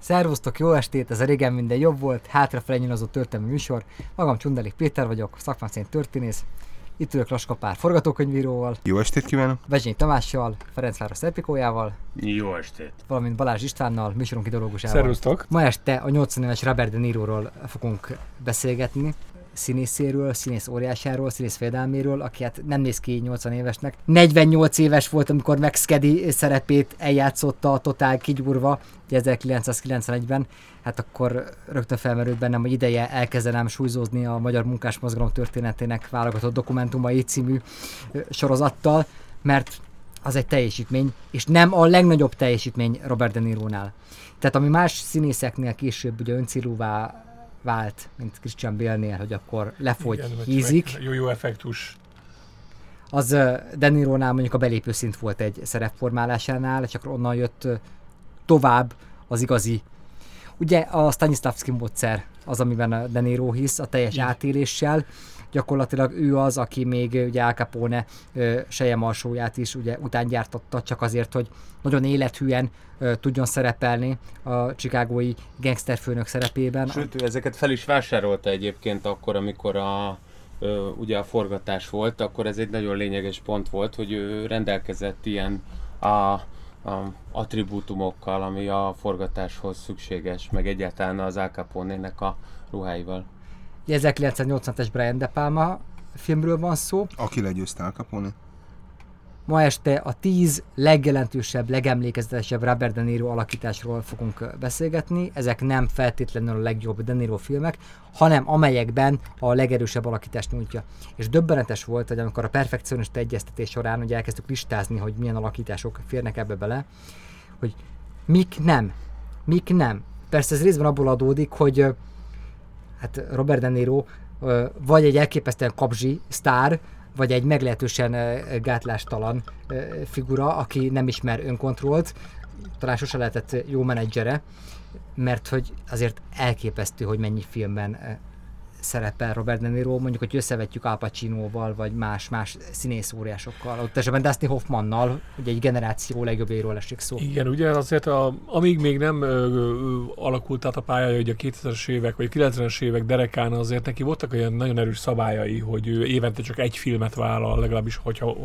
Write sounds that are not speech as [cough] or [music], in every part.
Szervusztok, jó estét, ez a régen minden jobb volt, hátrafelé nyilazó történelmi műsor. Magam Csundelik Péter vagyok, szakmám szerint történész. Itt ülök Laskapár forgatókönyvíróval, Jó estét kívánok! Vezsény Tamással, Ferencváros Epikójával, Jó estét! valamint Balázs Istvánnal, műsorunk ideológusával. Szervusztok! Ma este a 80 éves Robert De Niroról fogunk beszélgetni színészéről, színész óriásáról, színész fejedelméről, aki hát nem néz ki 80 évesnek. 48 éves volt, amikor Max Caddy szerepét eljátszotta a totál kigyúrva, 1991-ben. Hát akkor rögtön felmerült bennem, hogy ideje elkezdenem súlyzózni a Magyar Munkás Mozgalom történetének válogatott dokumentumai című sorozattal, mert az egy teljesítmény, és nem a legnagyobb teljesítmény Robert De Niro-nál. Tehát ami más színészeknél később ugye öncélúvá vált, mint Christian Bale-nél, hogy akkor lefogy, Igen, hízik, meg Jó-jó effektus. az ö, De Niro-nál mondjuk a belépő szint volt egy szerepformálásánál, csak onnan jött tovább az igazi. Ugye a Stanislavski módszer az, amiben a De Niro hisz, a teljes Igen. átéléssel, gyakorlatilag ő az, aki még ugye Al Capone sejemarsóját is ugye után csak azért, hogy nagyon élethűen tudjon szerepelni a chicagói gangsterfőnök szerepében. Sőt, ő ezeket fel is vásárolta egyébként akkor, amikor a, ugye a forgatás volt, akkor ez egy nagyon lényeges pont volt, hogy ő rendelkezett ilyen a, a attribútumokkal, ami a forgatáshoz szükséges, meg egyáltalán az Al Capone-nek a ruháival. Ugye 1980-es Brian De Palma filmről van szó, Aki legyőzte Al Capone. Ma este a 10 legjelentősebb, legemlékezetesebb Robert De Niro alakításról fogunk beszélgetni. Ezek nem feltétlenül a legjobb De Niro filmek, hanem amelyekben a legerősebb alakítást nyújtja. És döbbenetes volt, hogy amikor a perfekcionista egyeztetés során ugye elkezdtük listázni, hogy milyen alakítások férnek ebbe bele, hogy mik nem, mik nem. Persze ez részben abból adódik, hogy hát Robert De Niro vagy egy elképesztően kapzsi sztár, vagy egy meglehetősen gátlástalan figura, aki nem ismer önkontrollt, talán sose lehetett jó menedzsere, mert hogy azért elképesztő, hogy mennyi filmben szerepel Robert De Niro, mondjuk, hogy összevetjük Al Pacinoval, vagy más, más színész óriásokkal, ott esetben Dustin Hoffmannal, ugye egy generáció legjobbéről esik szó. Igen, ugye azért a, amíg még nem ö, ö, alakult át a pályája, hogy a 2000-es évek vagy 90-es évek derekán azért neki voltak olyan nagyon erős szabályai, hogy ő évente csak egy filmet vállal, legalábbis, hogyha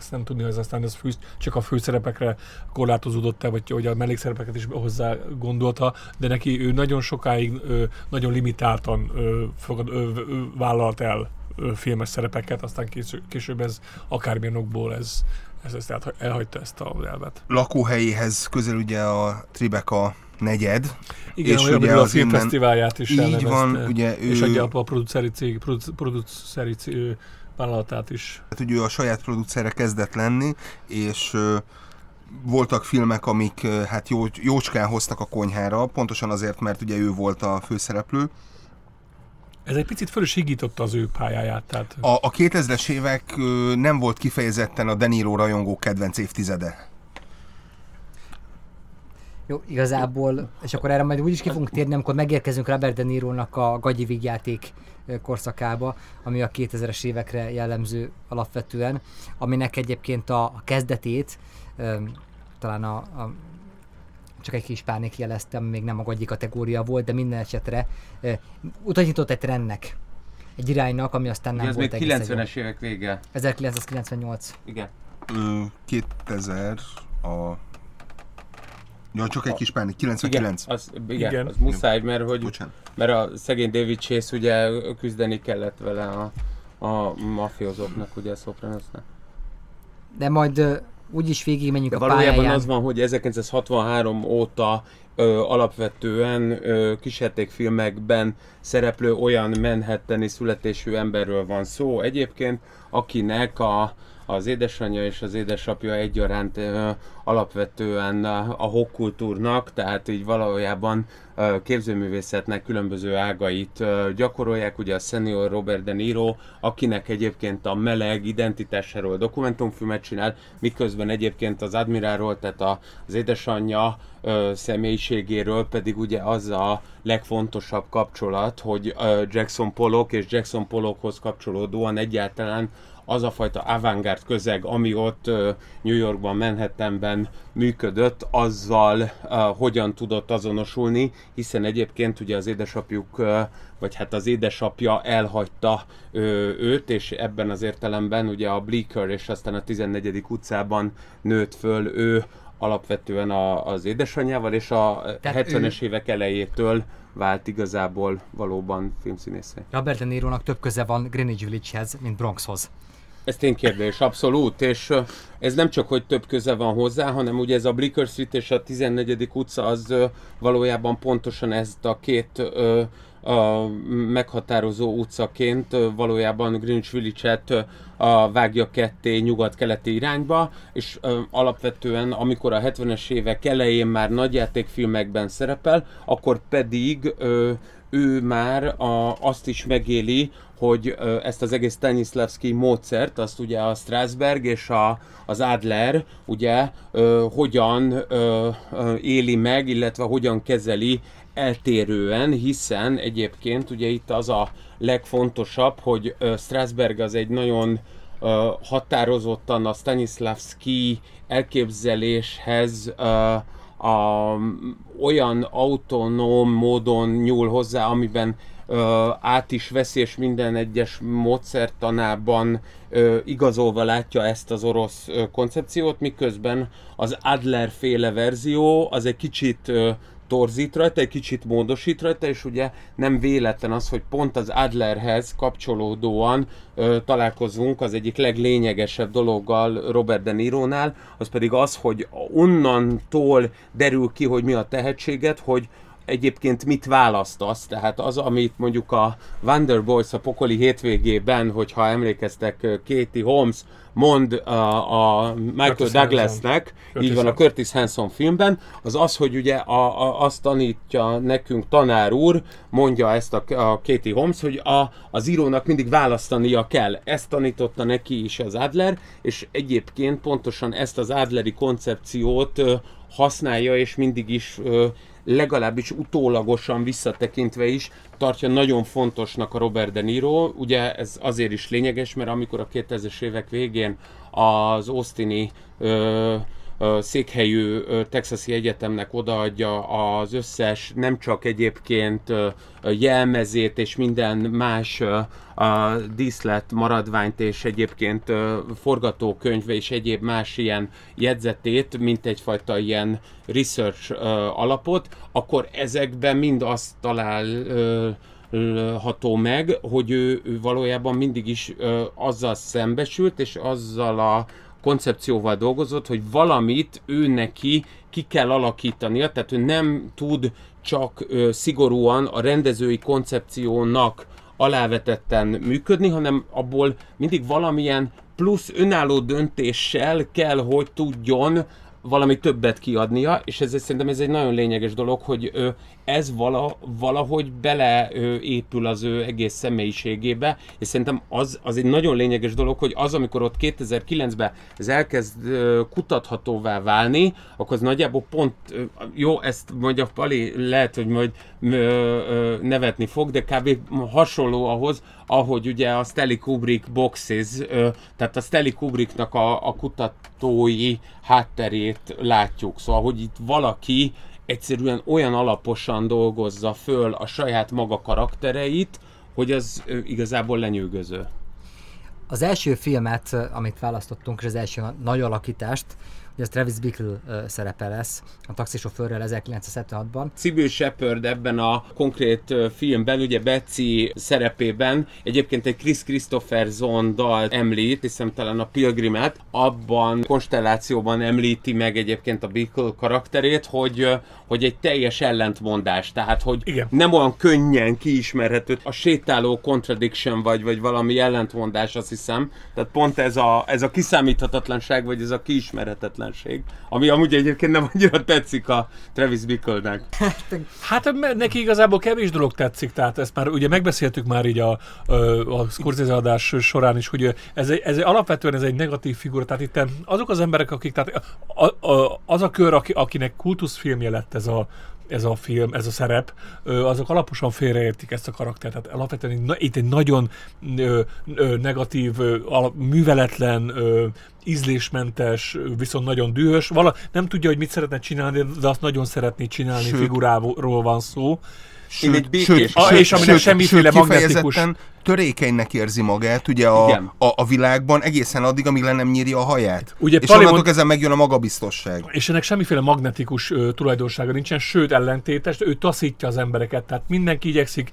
azt nem tudni, hogy ez aztán ez fő, csak a főszerepekre korlátozódott-e, vagy hogy a mellékszerepeket is hozzá gondolta, de neki ő nagyon sokáig ö, nagyon limitáltan ö, fogad, ö, ö, vállalt el ö, filmes szerepeket, aztán később, később ez akármilyen okból ez, ez, ez elhagy- elhagyta ezt a elvet. Lakóhelyéhez közel ugye a Tribeca negyed. Igen, És ugye a filmfesztiválját is Így van, ugye és ő, adja a produceri cég, produc- produceri cég, vállalatát is. hát, hogy ő a saját producere kezdett lenni, és voltak filmek, amik hát jó, jócskán hoztak a konyhára, pontosan azért, mert ugye ő volt a főszereplő. Ez egy picit föl is higította az ő pályáját, tehát A, a 2000-es évek nem volt kifejezetten a De Niro rajongó kedvenc évtizede. Jó, igazából, és akkor erre majd úgyis ki fogunk térni, amikor megérkezünk Robert De Niro-nak a gagyi vígjáték korszakába, ami a 2000-es évekre jellemző alapvetően, aminek egyébként a, a kezdetét, talán a, a csak egy kis pánik jeleztem, még nem a gagyi kategória volt, de minden esetre utat nyitott egy trendnek, egy iránynak, ami aztán nem ez volt még egészen jó. 90-es évek vége. 1998. Igen. Ö, 2000 a... Ja, csak egy kis pánik, 99. Igen, az, igen, Igen. az muszáj, mert hogy Bocsánat. mert a szegény David Chase ugye küzdeni kellett vele a, a mafiózóknak, ugye a Sopranosnak. De majd úgyis végig menjünk De a valójában pályáján. az van, hogy 1963 óta ö, alapvetően ö, kísértékfilmekben szereplő olyan manhattani születésű emberről van szó egyébként, akinek a, az édesanyja és az édesapja egyaránt alapvetően a, hokkultúrnak, tehát így valójában ö, képzőművészetnek különböző ágait gyakorolják, ugye a senior Robert De Niro, akinek egyébként a meleg identitásáról dokumentumfilmet csinál, miközben egyébként az admirálról, tehát az édesanyja személyiségéről pedig ugye az a legfontosabb kapcsolat, hogy Jackson Pollock és Jackson Pollockhoz kapcsolódóan egyáltalán az a fajta avantgárd közeg, ami ott New Yorkban, Manhattanben működött, azzal hogyan tudott azonosulni, hiszen egyébként ugye az édesapjuk, vagy hát az édesapja elhagyta őt, és ebben az értelemben ugye a Bleecker és aztán a 14. utcában nőtt föl ő alapvetően a, az édesanyjával, és a Tehát 70-es ő... évek elejétől vált igazából valóban filmszínészé. Robert De Niro-nak több köze van Greenwich Village-hez, mint Bronxhoz. Ez ténykérdés, abszolút, és ez nem csak, hogy több köze van hozzá, hanem ugye ez a Blicker Street és a 14. utca az valójában pontosan ezt a két a meghatározó utcaként valójában Greenwich Village-et a vágja ketté nyugat-keleti irányba, és alapvetően amikor a 70-es évek elején már nagyjátékfilmekben szerepel, akkor pedig ő már a, azt is megéli, hogy ezt az egész Stanislavski módszert, azt ugye a Strasberg és a, az Adler ugye hogyan éli meg, illetve hogyan kezeli eltérően, hiszen egyébként ugye itt az a legfontosabb, hogy Strasberg az egy nagyon határozottan a Stanislavski elképzeléshez a, olyan autonóm módon nyúl hozzá, amiben ö, át is veszi, és minden egyes módszertanában ö, igazolva látja ezt az orosz ö, koncepciót, miközben az Adler féle verzió az egy kicsit ö, torzít rajta, egy kicsit módosít rajta, és ugye nem véletlen az, hogy pont az Adlerhez kapcsolódóan ö, találkozunk az egyik leglényegesebb dologgal Robert De Niro-nál, az pedig az, hogy onnantól derül ki, hogy mi a tehetséget, hogy egyébként mit választasz, tehát az, amit mondjuk a Wonderboys a pokoli hétvégében, hogyha emlékeztek, Katie Holmes mond a, a Michael Curtis Douglasnek, Hanson. így van a Curtis Hanson filmben, az az, hogy ugye a, a, azt tanítja nekünk tanár úr, mondja ezt a, a Katie Holmes, hogy a, az írónak mindig választania kell. Ezt tanította neki is az Adler, és egyébként pontosan ezt az Adleri koncepciót használja, és mindig is legalábbis utólagosan visszatekintve is tartja nagyon fontosnak a Robert De Niro. Ugye ez azért is lényeges, mert amikor a 2000-es évek végén az Austini ö, székhelyű Texasi Egyetemnek odaadja az összes, nem csak egyébként jelmezét és minden más a díszlet maradványt és egyébként forgatókönyve és egyéb más ilyen jegyzetét, mint egyfajta ilyen research alapot, akkor ezekben mind azt talál meg, hogy ő, ő valójában mindig is ö, azzal szembesült, és azzal a koncepcióval dolgozott, hogy valamit ő neki ki kell alakítania, tehát ő nem tud csak ö, szigorúan a rendezői koncepciónak alávetetten működni, hanem abból mindig valamilyen plusz önálló döntéssel kell, hogy tudjon valami többet kiadnia, és ez szerintem ez egy nagyon lényeges dolog, hogy ö, ez vala, valahogy beleépül az ő egész személyiségébe, és szerintem az, az egy nagyon lényeges dolog, hogy az, amikor ott 2009-ben ez elkezd ö, kutathatóvá válni, akkor az nagyjából pont, ö, jó, ezt mondja Pali, lehet, hogy majd ö, ö, nevetni fog, de kb. hasonló ahhoz, ahogy ugye a Stanley Kubrick boxes, ö, tehát a Stanley Kubricknak a, a kutatói hátterét látjuk. Szóval, hogy itt valaki egyszerűen olyan alaposan dolgozza föl a saját maga karaktereit, hogy az igazából lenyűgöző. Az első filmet, amit választottunk, és az első nagy alakítást, hogy ez Travis Bickle szerepe lesz a taxisofőrrel 1976-ban. Cibő Shepard ebben a konkrét filmben, ugye Betsy szerepében egyébként egy Chris Christopherson dal említ, hiszem talán a Pilgrimet, abban konstellációban említi meg egyébként a Bickle karakterét, hogy, hogy egy teljes ellentmondás, tehát hogy Igen. nem olyan könnyen kiismerhető, a sétáló contradiction vagy, vagy valami ellentmondás, azt hiszem. Tehát pont ez a, ez a kiszámíthatatlanság, vagy ez a kiismerhetetlen kellemetlenség, ami amúgy egyébként nem annyira tetszik a Travis Bickle-nek. Hát neki igazából kevés dolog tetszik, tehát ezt már ugye megbeszéltük már így a, a Scorsese adás során is, hogy ez, egy, ez alapvetően ez egy negatív figura, tehát itt azok az emberek, akik, tehát a, a, az a kör, aki, akinek kultuszfilmje lett ez a ez a film, ez a szerep, azok alaposan félreértik ezt a karaktert. Tehát alapvetően itt egy nagyon negatív, műveletlen, ízlésmentes, viszont nagyon dühös. Vala, nem tudja, hogy mit szeretne csinálni, de azt nagyon szeretné csinálni, Sőt. figuráról van szó. Én egy békés- Ah, és aminek semmiféle magnetikus- kifejezetten törékenynek érzi magát ugye a, Igen. a, a világban egészen addig, amíg le nem nyírja a haját. Ugye és Pali onnantól kezdve megjön a magabiztosság. És ennek semmiféle magnetikus ö, tulajdonsága nincsen, sőt ellentétes, ő taszítja az embereket, tehát mindenki igyekszik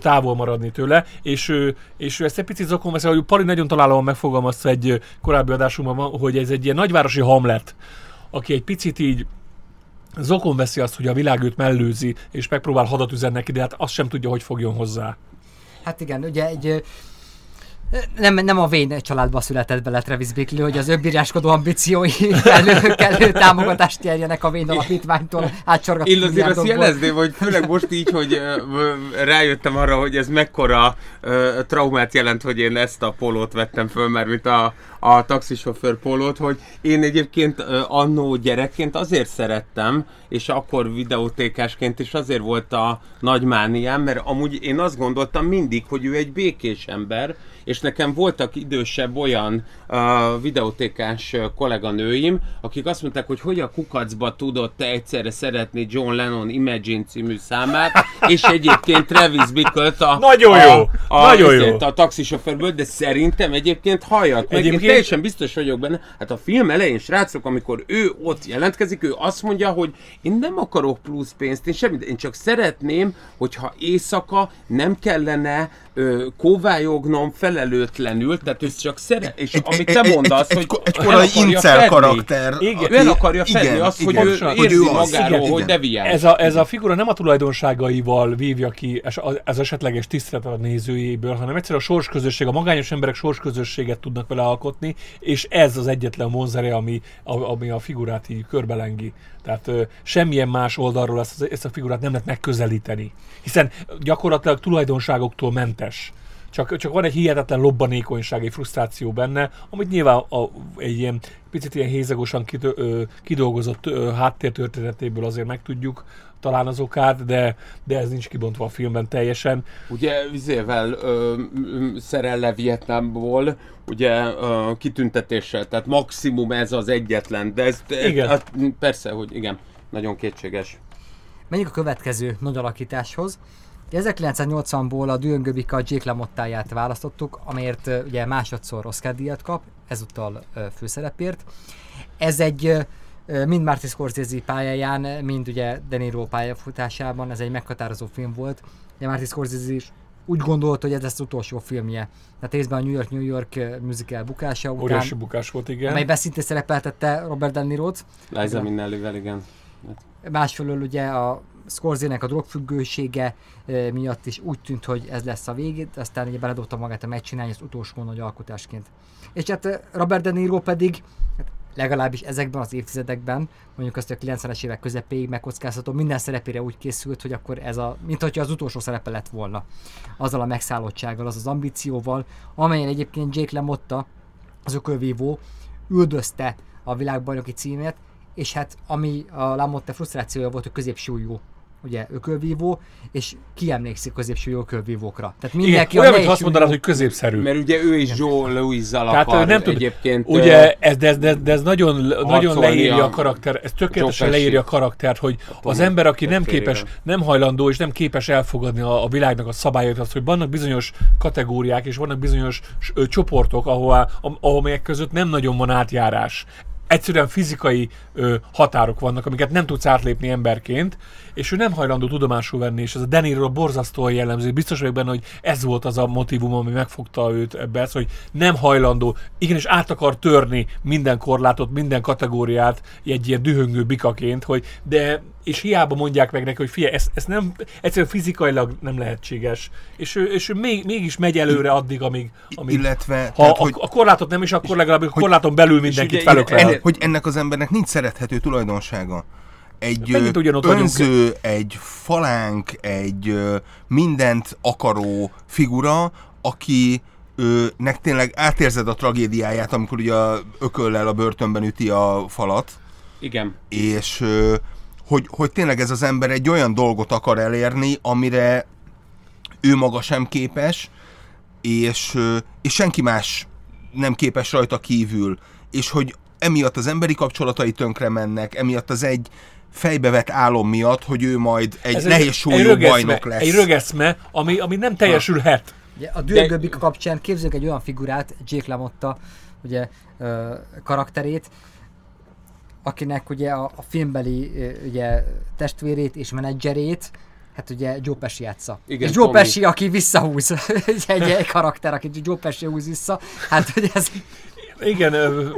távol maradni tőle, és, ö, és ő ezt egy picit zokon veszi, hogy Pali nagyon találóan megfogalmazta egy korábbi adásunkban, hogy ez egy ilyen nagyvárosi hamlet, aki egy picit így zokon veszi azt, hogy a világ őt mellőzi, és megpróbál hadat üzenni neki, de hát azt sem tudja, hogy fogjon hozzá. Hát igen, ugye egy nem, nem a Wayne családba született bele Travis Bickle, hogy az önbíráskodó ambíciói kellő, kellő támogatást nyerjenek a Wayne alapítványtól átsorgatni Én azért azt jelezném, hogy főleg most így, hogy rájöttem arra, hogy ez mekkora traumát jelent, hogy én ezt a pólót vettem föl, mert mint a, a taxisofőr pólót, hogy én egyébként annó gyerekként azért szerettem, és akkor videótékásként is azért volt a nagy mániám, mert amúgy én azt gondoltam mindig, hogy ő egy békés ember, és nekem voltak idősebb olyan uh, videótékás kolléganőim, akik azt mondták, hogy hogy a kukacba tudott te egyszerre szeretni John Lennon Imagine című számát, és egyébként Travis Bickle-t a, Nagyon jó! a, a, Nagyon jó! a taxisofőrből, de szerintem egyébként halljak meg. Egyébként- Én teljesen biztos vagyok benne. Hát a film elején, srácok, amikor ő ott jelentkezik, ő azt mondja, hogy én nem akarok plusz pénzt, én semmit, én csak szeretném, hogyha éjszaka nem kellene ö, kóvályognom felelőtlenül, tehát ő csak szeret, és amit te mondasz, egy, hogy egy, egy korai akarja incel fedni. karakter. Igen. aki- Ő el akarja fedni igen, azt, hogy igen, ő érzi ő az. magáról, Igen, hogy igen. deviáns. Ez a, ez a figura nem a tulajdonságaival vívja ki es- a- ez esetleges tisztelet a nézőjéből, hanem egyszerűen a sorsközösség, a magányos emberek sorsközösséget tudnak vele alkotni, és ez az egyetlen vonzere, ami, ami a figurát így körbelengi. Tehát ö, semmilyen más oldalról ezt, ezt a figurát nem lehet megközelíteni. Hiszen gyakorlatilag tulajdonságoktól mentes. Csak, csak van egy hihetetlen lobbanékonyság, egy frusztráció benne, amit nyilván a, egy ilyen picit ilyen ö, kidolgozott ö, háttértörténetéből azért megtudjuk talán az okát, de, de ez nincs kibontva a filmben teljesen. Ugye vizével ö, szerel le Vietnámból, ugye ö, kitüntetéssel, tehát maximum ez az egyetlen, de ez, Igen. Hát, persze, hogy igen, nagyon kétséges. Menjünk a következő nagy alakításhoz. Ugye 1980-ból a Dühöngöbika Jake LaMottáját választottuk, amért ö, ugye másodszor Oscar díjat kap, ezúttal főszerepért. Ez egy mind Martin Scorsese pályáján, mind ugye De Niro pályafutásában, ez egy meghatározó film volt. Ugye Martin Scorsese is úgy gondolta, hogy ez lesz az utolsó filmje. Tehát részben a New York New York musical bukása után, Óriási bukás volt, igen. amelyben szintén szerepeltette Robert De Niro-t. Liza Minnellivel, igen. Másfelől ugye a Scorsese-nek a drogfüggősége miatt is úgy tűnt, hogy ez lesz a végét, aztán ugye beledobta magát a megcsinálni ezt utolsó nagy alkotásként. És hát Robert De Niro pedig hát legalábbis ezekben az évtizedekben, mondjuk azt, hogy a 90-es évek közepéig megkockáztató, minden szerepére úgy készült, hogy akkor ez a, mint hogyha az utolsó szerepe lett volna. Azzal a megszállottsággal, az az ambícióval, amelyen egyébként Jake LaMotta, az ökölvívó, üldözte a világbajnoki címét, és hát ami a Lamotte frusztrációja volt, hogy középsúlyú ugye ökölvívó, és ki emlékszik középsúlyú ökölvívókra. Tehát igen, mindenki olyan, a hogy azt mondanád, hogy középszerű. Mert ugye ő is Joe Louis-zal Tehát akar nem tud, egyébként. ugye ez, de, ez, de, de ez nagyon, nagyon leírja a karakter, ez tökéletesen leírja a karaktert, hogy az ember, aki nem képes, nem hajlandó és nem képes elfogadni a, a világnak a szabályait, az, hogy vannak bizonyos kategóriák és vannak bizonyos ö, csoportok, ahol, ahol között nem nagyon van átjárás. Egyszerűen fizikai ö, határok vannak, amiket nem tudsz átlépni emberként, és ő nem hajlandó tudomásul venni, és ez a Deniro borzasztóan jellemző. Biztos vagyok benne, hogy ez volt az a motivum, ami megfogta őt ebbe, ez, hogy nem hajlandó, igenis át akar törni minden korlátot, minden kategóriát egy ilyen dühöngő bikaként, hogy de és hiába mondják meg neki, hogy fia, ez, ez nem, egyszerűen fizikailag nem lehetséges. És ő, és ő még, mégis megy előre addig, amíg, amíg Illetve, ha tehát, a, hogy, a korlátot nem is, akkor legalább a korláton belül mindenkit felöklel. hogy ennek az embernek nincs szerethető tulajdonsága. Egy Megint ö, ugyanott vagyunk. önző, egy falánk, egy mindent akaró figura, aki nek tényleg átérzed a tragédiáját, amikor ugye a ököllel a börtönben üti a falat, Igen. és ö, hogy, hogy tényleg ez az ember egy olyan dolgot akar elérni, amire ő maga sem képes, és, és senki más nem képes rajta kívül, és hogy emiatt az emberi kapcsolatai tönkre mennek, emiatt az egy fejbevett álom miatt, hogy ő majd egy Ez nehéz súlyú bajnok lesz. Egy rögeszme, ami, ami nem teljesülhet. Ugye, a Dürgöbbik kapcsán képzeljünk egy olyan figurát, Jake LaMotta, ugye, ö, karakterét, akinek ugye a, a filmbeli ugye, testvérét és menedzserét, hát ugye Joe Pesci játsza. Igen, és Joe Tommy. Pesci, aki visszahúz, [laughs] egy, egy, egy karakter, akit Joe Pesci húz vissza, hát hogy ez Igen, ö,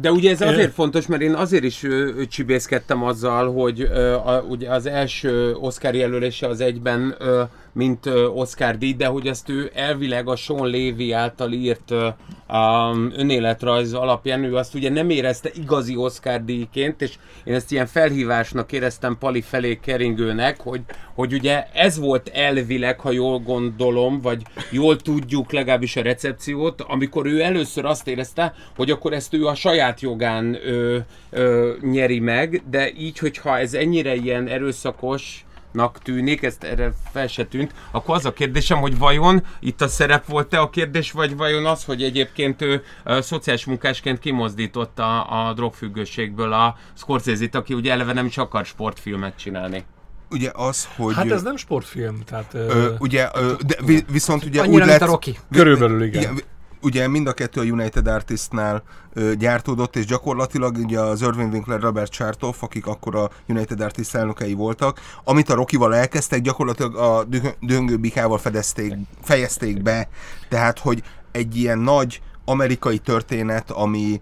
De ugye ez azért fontos, mert én azért is csibészkedtem azzal, hogy ö, a, ugye az első Oscar jelölése az egyben, ö, mint Oscar díj, de hogy ezt ő elvileg a Sean Levy által írt um, önéletrajz alapján, ő azt ugye nem érezte igazi Oscar díjként, és én ezt ilyen felhívásnak éreztem Pali felé keringőnek, hogy, hogy ugye ez volt elvileg, ha jól gondolom, vagy jól tudjuk legalábbis a recepciót, amikor ő először azt érezte, hogy akkor ezt ő a saját jogán ö, ö, nyeri meg, de így, hogyha ez ennyire ilyen erőszakos, nak tűnik, ezt erre fel se tűnt, akkor az a kérdésem, hogy vajon itt a szerep volt-e a kérdés, vagy vajon az, hogy egyébként ő ö, szociális munkásként kimozdította a drogfüggőségből a Scorsese-t, aki ugye eleve nem is akar sportfilmet csinálni. Ugye az, hogy... hát ez nem sportfilm, tehát ö, Ö, ugye, ö, de vi, viszont ugye annyira, úgy mint lett, a Rocky. körülbelül igen. igen, ugye mind a kettő a United Artistnál ö, gyártódott, és gyakorlatilag ugye az Irving Winkler, Robert Chartoff, akik akkor a United Artist elnökei voltak, amit a Rockival elkezdtek, gyakorlatilag a Dühöngő Bikával fedezték, fejezték be, tehát, hogy egy ilyen nagy amerikai történet, ami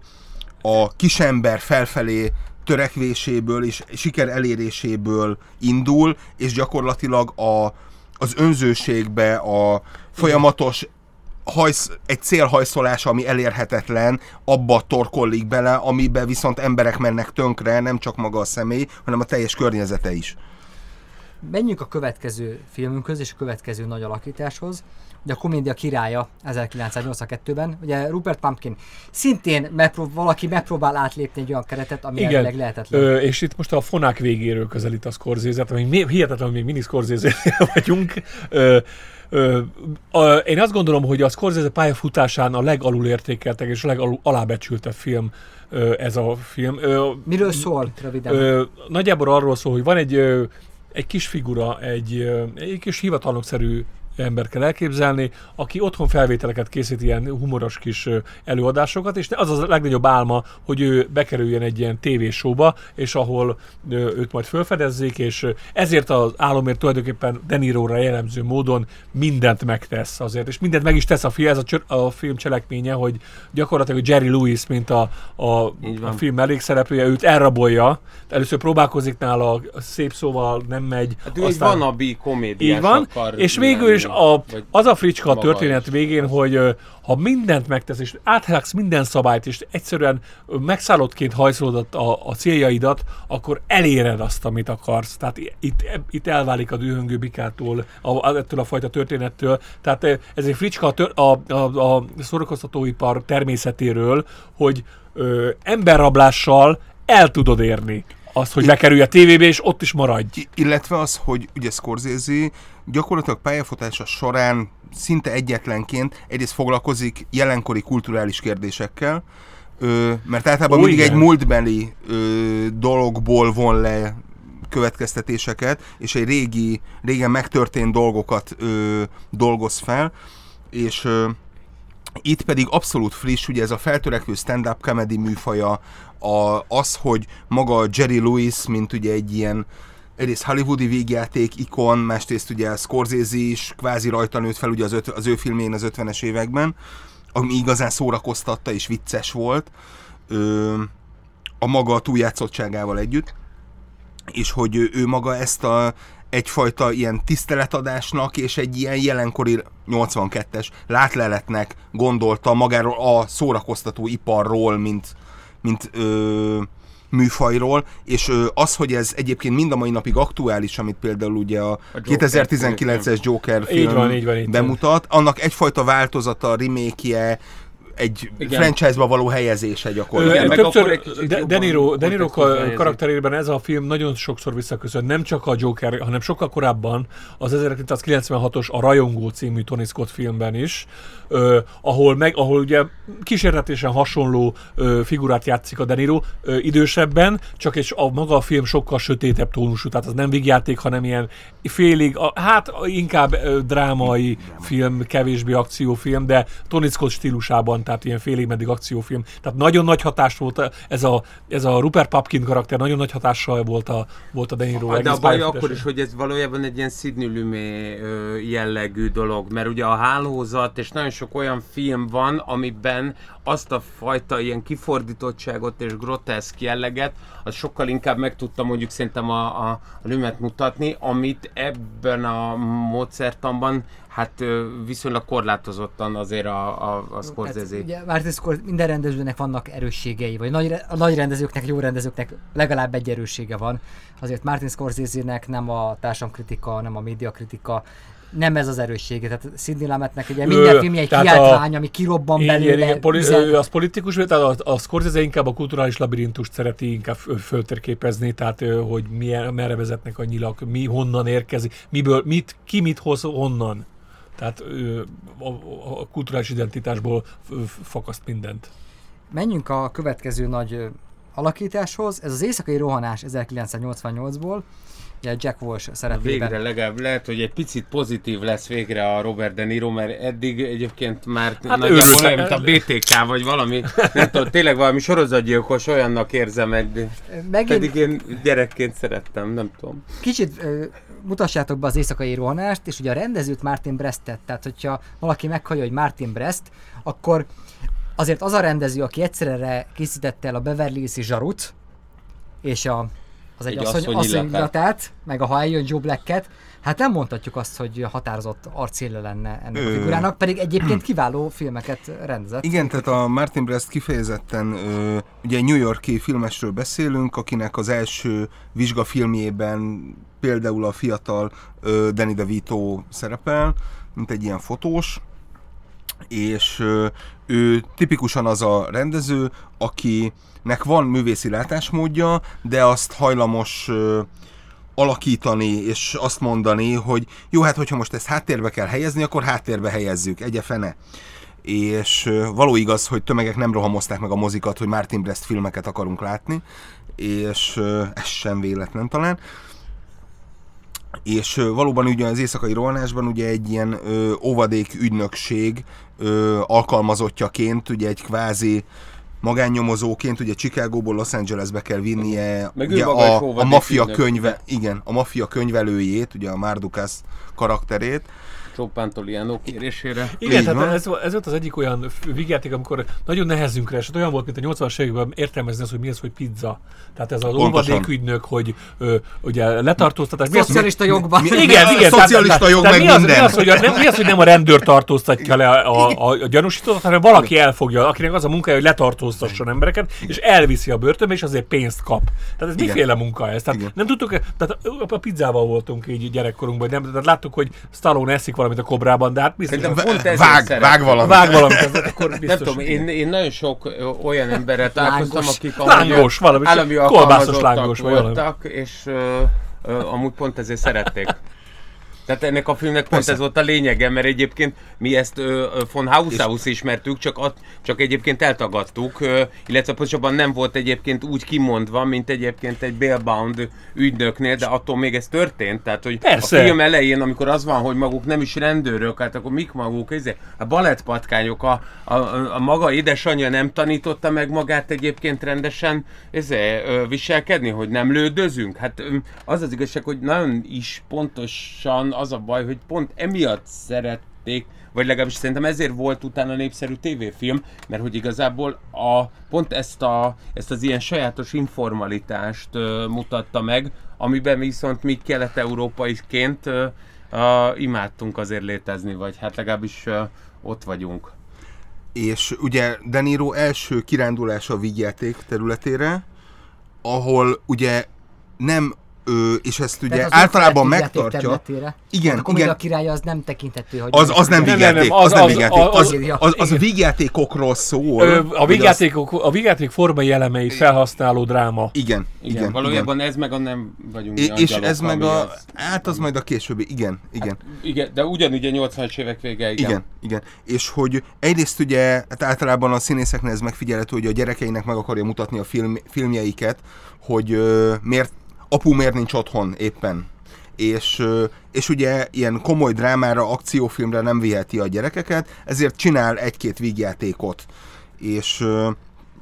a kisember felfelé törekvéséből és siker eléréséből indul, és gyakorlatilag a, az önzőségbe, a folyamatos hajsz, egy célhajszolás, ami elérhetetlen, abba torkollik bele, amiben viszont emberek mennek tönkre, nem csak maga a személy, hanem a teljes környezete is. Menjünk a következő filmünkhöz és a következő nagy alakításhoz. Ugye a komédia királya 1982-ben, ugye Rupert Pumpkin szintén megprób- valaki megpróbál átlépni egy olyan keretet, ami Igen. elvileg lehetetlen. Ö, és itt most a fonák végéről közelít a scorsese ami mi- hihetetlen, hogy még mindig scorsese [laughs] vagyunk. Ö, ö, a, én azt gondolom, hogy a Scorsese pályafutásán a legalul értékeltek és a legalábecsültebb film ö, ez a film. Ö, Miről szól röviden? Ö, nagyjából arról szól, hogy van egy, ö, egy kis figura, egy, ö, egy kis hivatalnokszerű ember kell elképzelni, aki otthon felvételeket készít, ilyen humoros kis előadásokat, és az a legnagyobb álma, hogy ő bekerüljön egy ilyen tévésóba, és ahol őt majd felfedezzék, és ezért az álomért tulajdonképpen De Niro-ra jellemző módon mindent megtesz azért, és mindent meg is tesz a film, ez a, csör, a film cselekménye, hogy gyakorlatilag Jerry Lewis, mint a, a, a film mellékszereplője, őt elrabolja, először próbálkozik nála, szép szóval nem megy. Hát ő egy wannabe komédiás így van, akar és végül is a, az a fricska a történet is. végén, hogy ha mindent megtesz, és áthágsz minden szabályt, és egyszerűen megszállottként hajszolod a, a céljaidat, akkor eléred azt, amit akarsz. Tehát itt, itt elválik a dühöngő bikától, a, a, ettől a fajta történettől. Tehát ez egy fricska a, a, a, a szórakoztatóipar természetéről, hogy ö, emberrablással el tudod érni azt, hogy bekerülj a tévébe, és ott is maradj. Illetve az, hogy ugye Scorsese gyakorlatilag pályafutása során szinte egyetlenként egyrészt foglalkozik jelenkori kulturális kérdésekkel, ö, mert általában Ó, mindig igen. egy múltbeli ö, dologból von le következtetéseket, és egy régi, régen megtörtént dolgokat ö, dolgoz fel, és ö, itt pedig abszolút friss, ugye ez a feltörekvő stand-up comedy műfaja, a, az, hogy maga Jerry Lewis, mint ugye egy ilyen egyrészt hollywoodi végjáték ikon, másrészt ugye Scorsese is kvázi rajta nőtt fel ugye az, öt, az ő filmén az 50-es években, ami igazán szórakoztatta és vicces volt, ö, a maga túljátszottságával együtt, és hogy ő, ő maga ezt a egyfajta ilyen tiszteletadásnak és egy ilyen jelenkori 82-es látleletnek gondolta magáról a szórakoztató iparról, mint, mint ö, műfajról, és az, hogy ez egyébként mind a mai napig aktuális, amit például ugye a, A Joker 2019-es Joker Így film van, így van, így van. bemutat, annak egyfajta változata, remake egy Igen. franchise-ba való helyezése gyakorlatilag. Igen, többször akkor egy kicsit De, jobban De Niro, De Niro kontextusba ka- helyezik. karakterében ez a film nagyon sokszor visszaköszön, nem csak a Joker, hanem sokkal korábban az 1996-os A Rajongó című Tony Scott filmben is, ö, ahol, meg, ahol ugye kísérletesen hasonló ö, figurát játszik a De Niro ö, idősebben, csak és a maga a film sokkal sötétebb tónusú, tehát az nem vígjáték, hanem ilyen félig, a, hát inkább ö, drámai film, kevésbé akciófilm, de Tony Scott stílusában, tehát ilyen félig meddig akciófilm. Tehát nagyon nagy hatás volt a- ez a, ez a Rupert Pupkin karakter, nagyon nagy hatással volt a, volt a De Niro. De a baj akkor is, hogy ez valójában egy ilyen Sidney Lumet ö, jellegű dolog, mert ugye a hálózat és nagyon sok olyan film van, amiben azt a fajta ilyen kifordítottságot és groteszk jelleget, az sokkal inkább meg tudta mondjuk szerintem a, a, a Lumet mutatni, amit ebben a módszertanban hát viszonylag korlátozottan azért a, a, a Scorsese. Tehát, ugye Martin Scorsese, minden rendezőnek vannak erősségei, vagy nagy, a nagy rendezőknek, jó rendezőknek legalább egy erőssége van. Azért Martin Scorsese-nek nem a társadalomkritika, nem a médiakritika, nem ez az erőssége. Tehát Sidney Lumetnek ugye minden Ö, filmje egy kiáltvány, ami kirobban Igen, belőle. igen, poli- üzen. ő az politikus, tehát a, a Scorsese inkább a kulturális labirintust szereti inkább fö- föltérképezni, tehát hogy milyen, merre vezetnek a nyilak, mi honnan érkezik, miből, mit, ki mit hoz honnan. Tehát a, a, a kulturális identitásból fakaszt mindent. Menjünk a következő nagy alakításhoz. Ez az éjszakai rohanás 1988-ból. Ugye Jack Walsh szerepében. Végre legalább lehet, hogy egy picit pozitív lesz végre a Robert De Niro, mert eddig egyébként már Hát nagyjából ő- olyan, mint a BTK vagy valami, nem tudom, tényleg valami sorozatgyilkos olyannak érzem, egy, Megint pedig én gyerekként szerettem, nem tudom. kicsit ö, mutassátok be az éjszakai rohanást, és ugye a rendezőt Martin Brestet, tehát hogyha valaki meghallja, hogy Martin Brest, akkor azért az a rendező, aki egyszerre készítette el a Beverly Hills Zsarut, és a, az egy, Egy asszony, asszony asszony illatát. meg a Ha eljön Joe Black-et, hát nem mondhatjuk azt, hogy határozott arcéle lenne ennek a Ö. figurának, pedig egyébként kiváló filmeket rendezett. Igen, tehát a Martin Brest kifejezetten, ö, ugye New Yorki filmesről beszélünk, akinek az első vizsgafilmjében például a fiatal ö, Danny DeVito szerepel, mint egy ilyen fotós, és ő tipikusan az a rendező, akinek van művészi látásmódja, de azt hajlamos ö, alakítani, és azt mondani, hogy jó, hát hogyha most ezt háttérbe kell helyezni, akkor háttérbe helyezzük, egye fene és való igaz, hogy tömegek nem rohamozták meg a mozikat, hogy Martin Brest filmeket akarunk látni, és ez sem véletlen talán. És valóban ugye az éjszakai rohanásban ugye egy ilyen ö, óvadék ügynökség ö, alkalmazottjaként, ugye egy kvázi magánnyomozóként, ugye Chicagóból Los Angelesbe kell vinnie Meg ugye a, a ügynök. könyve, igen, a maffia könyvelőjét, ugye a Mardukas karakterét, Joe Pantoliano kérésére. Igen, Így tehát van. ez, ez volt az egyik olyan vígjáték, amikor nagyon nehezünkre esett, olyan volt, mint a 80-as években értelmezni azt, hogy mi az, hogy pizza. Tehát ez az óvadékügynök, hogy ö, ugye letartóztatás. Mi az, Szocialista jogban. mi- igen, igen. tehát- Szocialista tehát- jog, tehát meg mi az, minden. Mi az, hogy a, nem, mi az, hogy nem a rendőr tartóztatja le a, a, a gyanúsítottat, hanem valaki elfogja, akinek az a munkája, hogy letartóztasson embereket, és elviszi a börtönbe, és azért pénzt kap. Tehát ez Igen. miféle munka ez? Tehát Igen. nem tudtuk, tehát a pizzával voltunk így gyerekkorunkban, nem, tehát láttuk, hogy Stallone eszik valamit a kobrában, de hát biztos, Szerintem pont ezért vág, vág valamit. vág valamit, az, [laughs] akkor biztos. Nem tudom, én, én nagyon sok olyan emberrel találkoztam, Lángos. akik Lángos, valami, állami kolbászos lángos, vagy valami. voltak, és ö, amúgy pont ezért szerették. Tehát ennek a filmnek pont Persze. ez volt a lényege, mert egyébként mi ezt ö, von Haushaus ismertük, csak, at, csak egyébként eltagadtuk, ö, illetve pontosabban nem volt egyébként úgy kimondva, mint egyébként egy bailbound ügynöknél, de attól még ez történt. Tehát, hogy Persze. a film elején, amikor az van, hogy maguk nem is rendőrök, hát akkor mik maguk, ez a balettpatkányok, a, a, a, a maga édesanyja nem tanította meg magát egyébként rendesen ezzel, ö, viselkedni, hogy nem lődözünk. Hát az az igazság, hogy nagyon is pontosan az a baj, hogy pont emiatt szerették vagy legalábbis szerintem ezért volt utána népszerű tévéfilm, mert hogy igazából a, pont ezt, a, ezt az ilyen sajátos informalitást ö, mutatta meg, amiben viszont mi kelet-európaiként ö, ö, imádtunk azért létezni, vagy hát legalábbis ö, ott vagyunk. és ugye De Niro első kirándulása a vígjáték területére, ahol ugye nem Ö, és ezt ugye az általában megtartja. vígjáték területére. Igen, A igen. királya az nem tekintető, hogy... Az, az nem vígjáték, nem, az, az- nem az- vígjáték, az- az, az- az, az a igen. vígjátékokról szól. Ö, a az- vígjátékok, a vígjáték formai elemeit felhasználó dráma. Igen, Igen, igen, valójában igen. ez meg a nem vagyunk É- mi És ez meg a, az- hát az majd a későbbi, igen, igen. Igen, de ugyanúgy a 80-as évek vége, igen. Igen, igen. És hogy egyrészt ugye, hát általában a színészeknél ez megfigyelhető, hogy a gyerekeinek meg akarja mutatni a film, filmjeiket, hogy ö, miért, apu miért nincs otthon éppen. És, és ugye ilyen komoly drámára, akciófilmre nem viheti a gyerekeket, ezért csinál egy-két vígjátékot. És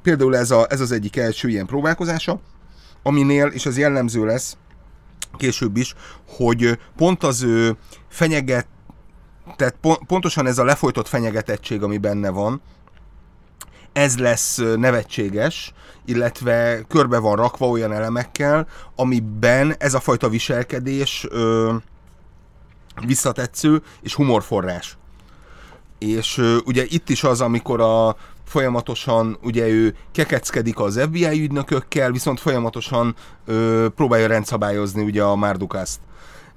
például ez, a, ez az egyik első ilyen próbálkozása, aminél, és ez jellemző lesz később is, hogy pont az ő fenyeget tehát pon- pontosan ez a lefolytott fenyegetettség, ami benne van, ez lesz nevetséges, illetve körbe van rakva olyan elemekkel, amiben ez a fajta viselkedés ö, visszatetsző és humorforrás. És ö, ugye itt is az, amikor a folyamatosan ugye ő kekeckedik az FBI ügynökökkel, viszont folyamatosan ö, próbálja rendszabályozni ugye a Mardukaszt.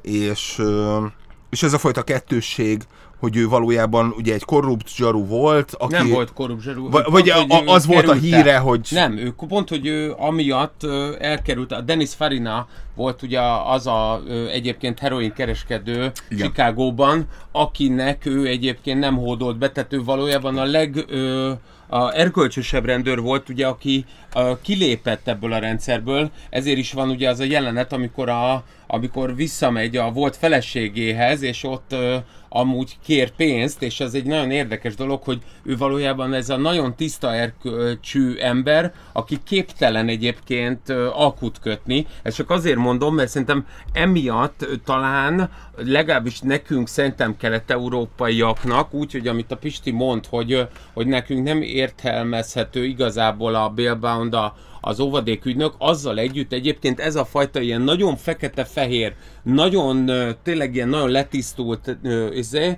És, ö, és ez a fajta kettősség, hogy ő valójában ugye egy korrupt zsaru volt, aki... Nem volt korrupt. Vagy, Pont, vagy hogy a, az volt a híre, hogy... Nem, ő pont, hogy ő amiatt elkerült, a Dennis Farina volt ugye az a egyébként heroin kereskedő Igen. Chicagóban, akinek ő egyébként nem hódolt be, tehát ő valójában a leg ö, a erkölcsösebb rendőr volt, ugye, aki ö, kilépett ebből a rendszerből, ezért is van ugye az a jelenet, amikor, a, amikor visszamegy a volt feleségéhez, és ott ö, amúgy kér pénzt, és ez egy nagyon érdekes dolog, hogy ő valójában ez a nagyon tiszta erkölcsű ember, aki képtelen egyébként ö, alkut kötni. Ezt csak azért mondom, mert szerintem emiatt ö, talán legalábbis nekünk szerintem kelet-európaiaknak, úgyhogy amit a Pisti mond, hogy, ö, hogy nekünk nem értelmezhető igazából a bailbound a, az óvadékügynök, azzal együtt egyébként ez a fajta ilyen nagyon fekete-fehér, nagyon tényleg ilyen nagyon letisztult izé,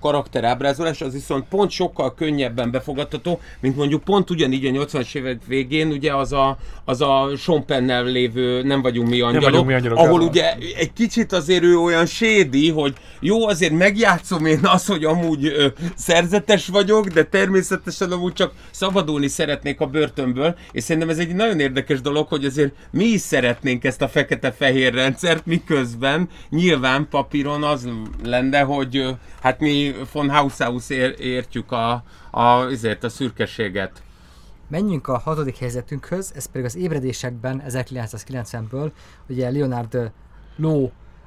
karakterábrázolás, az viszont pont sokkal könnyebben befogadható, mint mondjuk pont ugyanígy a 80-as évek végén, ugye az a, az a Sean Pennel lévő Nem vagyunk mi angyalok, vagyunk mi angyalok, ahol ugye egy kicsit azért ő olyan sédi, hogy jó, azért megjátszom én azt, hogy amúgy ö, szerzetes vagyok, de természetesen amúgy csak szabadulni szeretnék a börtönből, és szerintem ez egy nagyon érdekes dolog, hogy azért mi is szeretnénk ezt a fekete-fehér rendszert, miközben nyilván papíron az lenne, hogy hát mi von Haushaus ér, értjük a, a, azért a szürkeséget. Menjünk a hatodik helyzetünkhöz, ez pedig az ébredésekben 1990-ből, ugye Leonard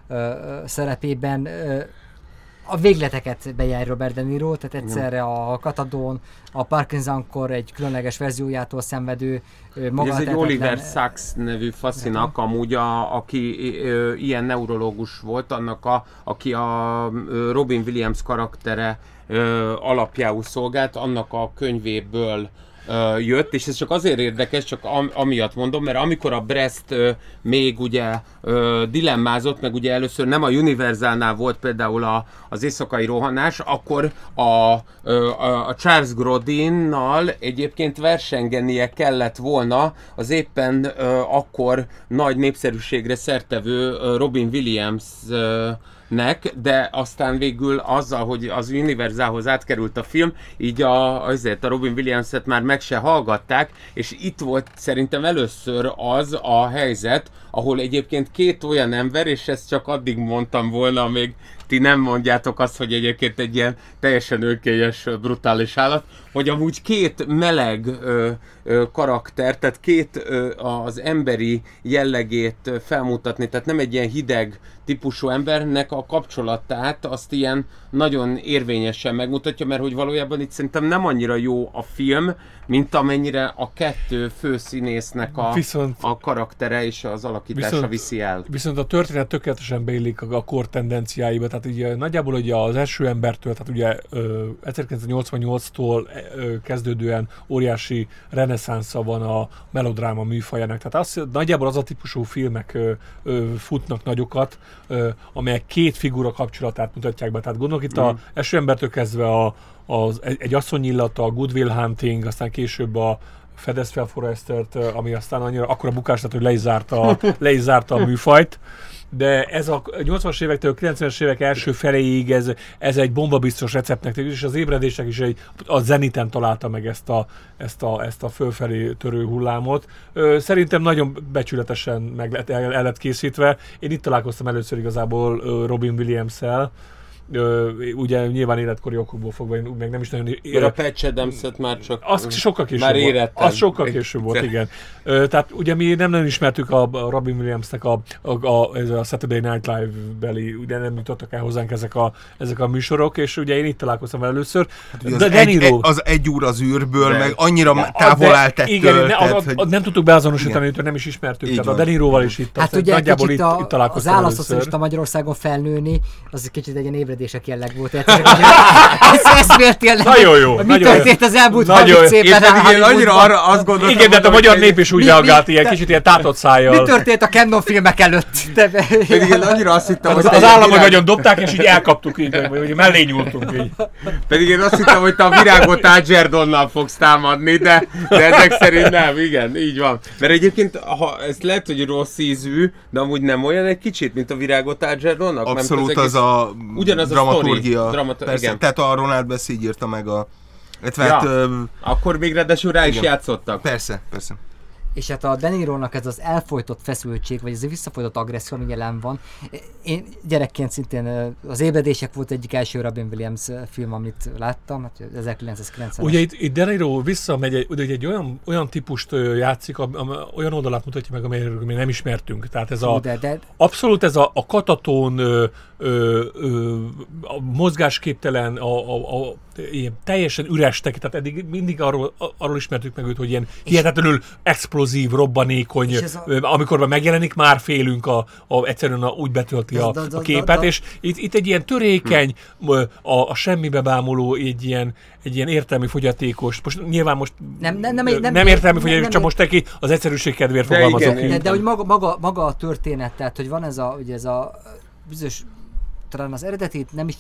ö, szerepében a végleteket bejár Robert De Niro, tehát egyszerre a Katadon, a Parkinson-kor egy különleges verziójától szenvedő Ugye ez egy Oliver Sacks nevű faszinak, amúgy a, aki ö, ilyen neurológus volt, annak a, aki a Robin Williams karaktere ö, alapjául szolgált, annak a könyvéből jött, és ez csak azért érdekes, csak am, amiatt mondom, mert amikor a Brest még ugye dilemmázott, meg ugye először nem a Universalnál volt például a, az éjszakai rohanás, akkor a, a, Charles Grodinnal egyébként versengenie kellett volna az éppen akkor nagy népszerűségre szertevő Robin Williams nek, de aztán végül azzal, hogy az Universalhoz átkerült a film, így a, azért a Robin Williams-et már meg se hallgatták, és itt volt szerintem először az a helyzet, ahol egyébként két olyan ember, és ezt csak addig mondtam volna, még ti nem mondjátok azt, hogy egyébként egy ilyen teljesen őkélyes, brutális állat, hogy amúgy két meleg ö, ö, karakter, tehát két ö, az emberi jellegét felmutatni, tehát nem egy ilyen hideg típusú embernek a kapcsolatát azt ilyen nagyon érvényesen megmutatja, mert hogy valójában itt szerintem nem annyira jó a film, mint amennyire a kettő főszínésznek a, Viszont- a karaktere és az alakítása Viszont- viszi el. Viszont a történet tökéletesen beillik a, a kor tendenciáiba, tehát ugye nagyjából ugye az első embertől, tehát ugye ö, 1988-tól ö, kezdődően óriási reneszánsza van a melodráma műfajának. Tehát az, nagyjából az a típusú filmek ö, ö, futnak nagyokat, amelyek két figura kapcsolatát mutatják be. Tehát gondolok itt a első embertől kezdve a, az, egy, egy asszony illata, a Good Will Hunting, aztán később a fedez fel Forrestert, ami aztán annyira akkora bukás lett, hogy le is zárta, le is zárta a [laughs] műfajt de ez a 80-as évektől 90-es évek első feléig ez, ez egy bombabiztos receptnek, és az ébredések is egy, a zeniten találta meg ezt a, ezt a, ezt a fölfelé törő hullámot. Szerintem nagyon becsületesen meg lett, el, el lett készítve. Én itt találkoztam először igazából Robin Williams-el, Ö, ugye nyilván életkori okokból fogva, én meg nem is nagyon ére... a Patch adams már csak... Az sokkal később már volt. Az sokkal később volt, igen. Ö, tehát ugye mi nem nagyon ismertük a, a Robin Williamsnek a, a, a, ez a Saturday Night Live beli, ugye nem jutottak el hozzánk ezek a, ezek a műsorok, és ugye én itt találkoztam vele először. Hát, de az, egy, egy, az egy úr az űrből, de, meg annyira de, távol állt ettől. Igen, ne, tehát, a, a, nem tudtuk beazonosítani, hogy nem is ismertük. tehát a Deniroval is itt. Hát ugye nagyjából itt, a, itt találkoztam az a Magyarországon felnőni, az kicsit egy ilyen ébredések jelleg volt eszméltél Nagyon jó. Mi történt az elmúlt 30 évben? Én annyira arra azt gondoltam, Igen, de a magyar nép is úgy reagált, ilyen kicsit ilyen tátott szájjal. Mi történt a Canon filmek előtt? Pedig én annyira azt hittem, hogy... Az államok nagyon dobták, és így elkaptuk így, vagy mellé nyúltunk így. Pedig én azt hittem, hogy te a virágot Ágyzserdonnal fogsz támadni, de, de ezek szerint nem, igen, így van. Mert egyébként, ha ez lehet, hogy rossz ízű, de amúgy nem olyan egy kicsit, mint a virágot Ágyzserdonnak? Abszolút az, a ugyanaz a dramaturgia. Dramata- persze, igen. Tehát a Ronald Bess így írta meg a... ja. hát, ö... Akkor még ráadásul rá igen. is játszottak. Persze, persze és hát a Denirónak ez az elfolytott feszültség, vagy ez a visszafolytott agresszió, ami jelen van. Én gyerekként szintén az ébredések volt egyik első Robin Williams film, amit láttam, 1990 hát Ugye itt, itt Deniro visszamegy, egy, ugye egy olyan, olyan típust játszik, am, am, olyan oldalát mutatja meg, amelyről mi nem ismertünk. Tehát ez a, de, de... abszolút ez a, a katatón, ö, ö, ö, a mozgásképtelen, a, a, a ilyen teljesen üres tek, tehát eddig mindig arról, arról ismertük meg őt, hogy ilyen hihetetlenül explozív, robbanékony, a... amikor már megjelenik, már félünk, a, a, egyszerűen a, úgy betölti a, a képet, és itt, itt egy ilyen törékeny, hm. a, a semmibe bámuló, egy ilyen, egy ilyen értelmi fogyatékos, most nyilván most nem, nem, nem, nem, nem értelmi fogyatékos, nem, csak most neki az egyszerűség kedvéért fogalmazok. De, de, hogy maga, maga, maga a történet, tehát hogy van ez a, ugye ez a bizonyos talán az eredetét nem is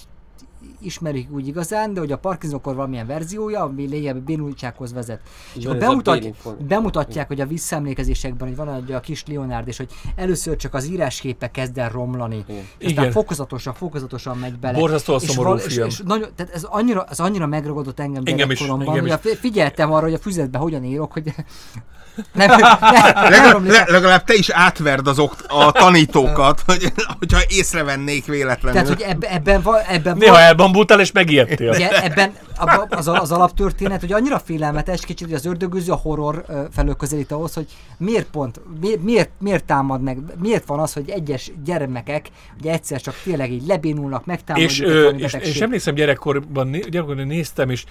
ismerik úgy igazán, de hogy a Parkinsonokor valamilyen verziója, ami lényegében bénultsághoz vezet. És akkor bemutat, bemutatják, hogy a visszaemlékezésekben, hogy van egy a kis Leonard, és hogy először csak az írásképek kezd el romlani. Igen. Aztán fokozatosan, fokozatosan megy bele. Borzasztó a szomorú és, film. És, és nagyon, tehát ez annyira, ez annyira megragadott engem, engem is, engem is. figyeltem arra, hogy a füzetben hogyan írok, hogy [laughs] nem, nem, legalább, legalább te is átverd az okt, a tanítókat, [laughs] hogy, hogyha észrevennék véletlenül. Tehát, hogy ebben, ebben van... Ebben Néha van, elbambultál és megijedtél. Ugye, ebben az, az alaptörténet, hogy annyira félelmetes, kicsit, hogy az ördögűző a horror felől közelít ahhoz, hogy miért pont, miért, miért, miért támad meg, miért van az, hogy egyes gyermekek ugye egyszer csak tényleg így lebénulnak, megtámadják. És, ö, és, és emlékszem gyerekkorban, gyerekkorban néztem, és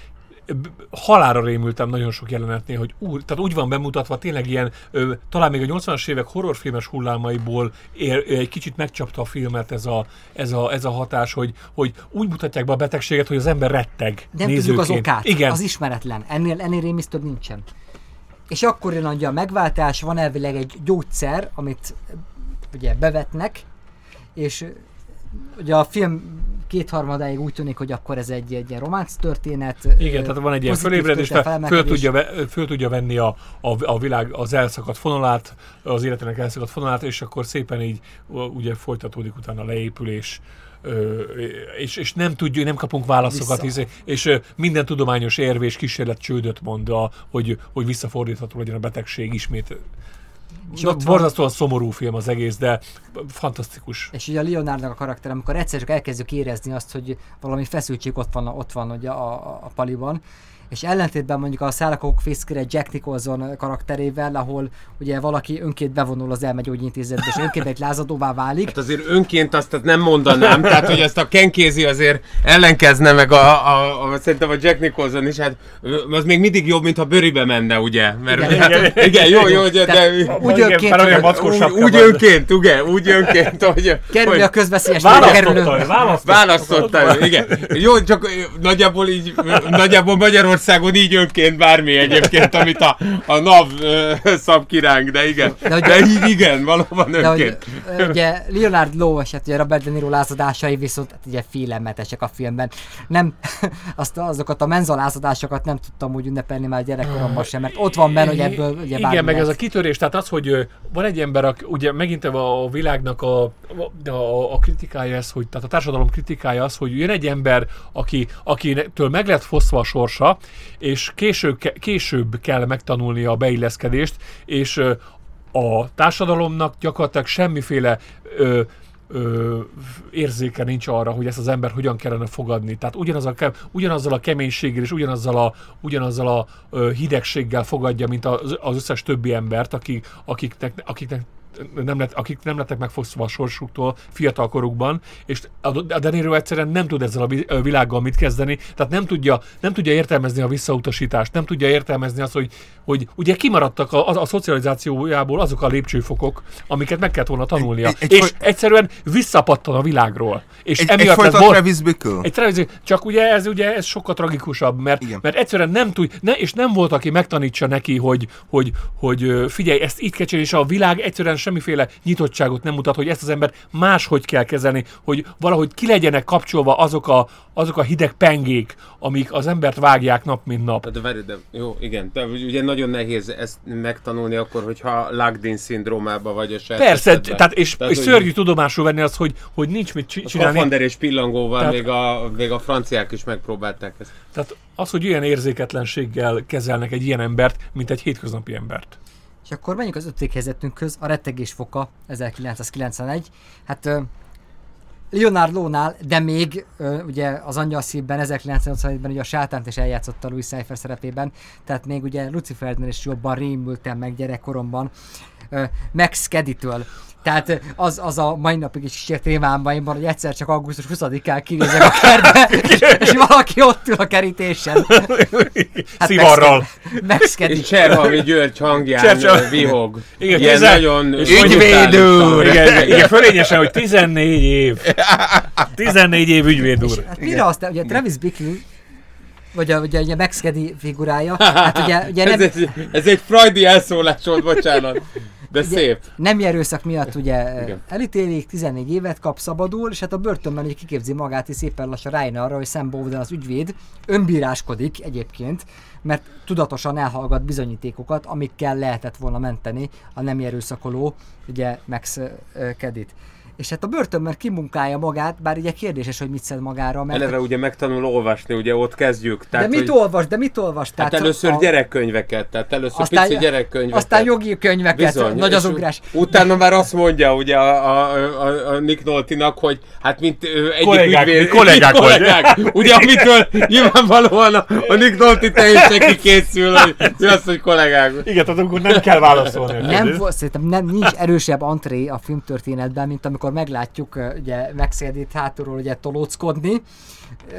halára rémültem nagyon sok jelenetnél, hogy úr, tehát úgy van bemutatva, tényleg ilyen, ö, talán még a 80-as évek horrorfilmes hullámaiból ér, egy kicsit megcsapta a filmet ez a, ez a, ez a hatás, hogy, hogy úgy mutatják be a betegséget, hogy az ember retteg Nem nézőként. tudjuk az okát, Igen. az ismeretlen. Ennél, ennél rémisz több nincsen. És akkor jön a megváltás, van elvileg egy gyógyszer, amit ugye bevetnek, és ugye a film kétharmadáig úgy tűnik, hogy akkor ez egy, egy ilyen románc történet. Igen, tehát van egy ilyen fölébredés, fel, föl, tudja, föl tudja venni a, a, a világ az elszakadt fonalát, az életének elszakadt fonalát, és akkor szépen így ugye folytatódik utána a leépülés, és, és nem tudjuk, nem kapunk válaszokat, Vissza. és, és minden tudományos érv és kísérlet csődöt mond, a, hogy, hogy visszafordítható legyen a betegség ismét és ott borzasztóan van... szomorú film az egész, de fantasztikus. És ugye a Leonardnak a karakter, amikor egyszer csak elkezdjük érezni azt, hogy valami feszültség ott van, ott van ugye a, a, a paliban, és ellentétben mondjuk a Szállakok Fiskre Jack Nicholson karakterével, ahol ugye valaki önként bevonul az elmegyógyintézetbe, és önként egy lázadóvá válik. Hát azért önként azt nem mondanám, tehát hogy ezt a Ken Casey azért ellenkezne meg a, a, a, szerintem a Jack Nicholson is, hát az még mindig jobb, mint ha bőribe menne, ugye? Mert, igen, hát, igen, [laughs] igen, jó, jó, de, de úgy önként, úgy, úgy önként, ugye, úgy önként, hogy... Kerülj a közbeszélyes választotta, választotta, választotta, igen. Jó, csak nagyjából így, nagyjából Magyarország Magyarországon így önként bármi egyébként, amit a, a NAV szab kiránk, de igen. De De, hogy- de így igen, valóban De önként. ö, ugye Leonard Lowe eset, ugye Robert De Niro lázadásai viszont hát ugye félelmetesek a filmben. Nem, [laughs] azt, azokat a menzalázadásokat nem tudtam úgy ünnepelni már gyerekkoromban sem, mert ott van benne, hogy ebből ugye Igen, meg ez a kitörés, tehát az, hogy van egy ember, aki, ugye megint a világnak a, a, a, a kritikája ez, hogy, tehát a társadalom kritikája az, hogy jön egy ember, aki, akitől meg lett fosztva a sorsa, és később, később kell megtanulnia a beilleszkedést, és a társadalomnak gyakorlatilag semmiféle ö, ö, érzéke nincs arra, hogy ezt az ember hogyan kellene fogadni. Tehát ugyanaz a, ugyanazzal a keménységgel és ugyanazzal a, ugyanazzal a ö, hidegséggel fogadja, mint az, az összes többi embert, akik, akiknek, akiknek nem lett, akik nem lettek megfosztva a sorsuktól fiatalkorukban, és a a De Niro egyszerűen nem tud ezzel a vi- a világgal mit kezdeni, tehát nem tudja, nem tudja értelmezni a visszautasítást, nem tudja értelmezni azt, hogy, hogy ugye kimaradtak a, a, a szocializációjából azok a lépcsőfokok, amiket meg kellett volna tanulnia, Egy- egy- és egy- egyszerűen visszapattan a világról. És Egy, egy emiatt folytat bor- Travis Bickle. egy televízió, csak ugye ez ugye ez sokkal tragikusabb, mert, Igen. mert egyszerűen nem tud, ne, és nem volt, aki megtanítsa neki, hogy, hogy, hogy ö, figyelj, ezt így kell és a világ egyszerűen semmiféle nyitottságot nem mutat, hogy ezt az ember máshogy kell kezelni, hogy valahogy ki legyenek kapcsolva azok a, azok a hideg pengék, amik az embert vágják nap mint nap. De várj, de jó, igen, de ugye nagyon nehéz ezt megtanulni akkor, hogyha Lagdin szindrómába vagy a saját Persze, esetben. tehát és, Tehát, és hogy- szörnyű tudomásul venni azt, hogy, hogy nincs mit csi- A csinálni. Skafander és pillangóval Tehát- még, a, még a franciák is megpróbálták ezt. Tehát az, hogy ilyen érzéketlenséggel kezelnek egy ilyen embert, mint egy hétköznapi embert. És akkor menjünk az ötödik helyzetünkhöz, a rettegés foka, 1991. Hát ö, Leonard Lowe-nál, de még ö, ugye az Angyal szívben 1987-ben ugye a sátánt is eljátszotta Louis Cypher szerepében, tehát még ugye Lucifernél is jobban rémültem meg gyerekkoromban ö, Max Keddy-től. Tehát az, az a mai napig is kísért témámban, hogy egyszer csak augusztus 20-án kinézek a kertbe, és, [laughs] és valaki ott ül a kerítésen. Hát Szivarral. Keddy. És Cserhalmi György hangján Cser- vihog. Igen, Ilyen tizen- nagyon... és ügyvéd úr! Igen, igen, fölényesen, hogy 14 év. 14 év ügyvéd úr. Hát mire azt, ugye Travis Bickle, vagy a, ugye, ugye Max figurája, hát ugye, ugye ez, nem, egy, ez egy freudi elszólás volt, bocsánat. De ugye, szép. nem erőszak miatt ugye [laughs] Igen. elítélik, 14 évet kap, szabadul, és hát a börtönben ugye kiképzi magát, és szépen lassan rájön arra, hogy Sam Bowden az ügyvéd önbíráskodik egyébként, mert tudatosan elhallgat bizonyítékokat, amikkel lehetett volna menteni a nem erőszakoló, ugye Max uh, Kedit. És hát a börtönben kimunkálja magát, bár ugye kérdéses, hogy mit szed magára, mert... Eleve ugye megtanul olvasni, ugye ott kezdjük. de mit hogy, olvas, de mit olvas? Hát először a- gyerekkönyveket, tehát először Aztán- pici gyerekkönyveket. Aztán jogi könyveket, Bizony. nagy az ugrás. Utána már azt mondja ugye a, a, a, a Nick Noltinak, hogy hát mint ö, egyik Kollégák, ügyvéd, kollégák vagy. kollégák, ugye amitől nyilvánvalóan a, a Nick Nolte teljesen kikészül, hogy mi az, hogy kollégák. Igen, tehát akkor nem kell válaszolni. Nem szerintem nem, nincs erősebb antré a filmtörténetben, mint amikor meglátjuk uh, ugye Maxedit hátulról ugye tolóckodni,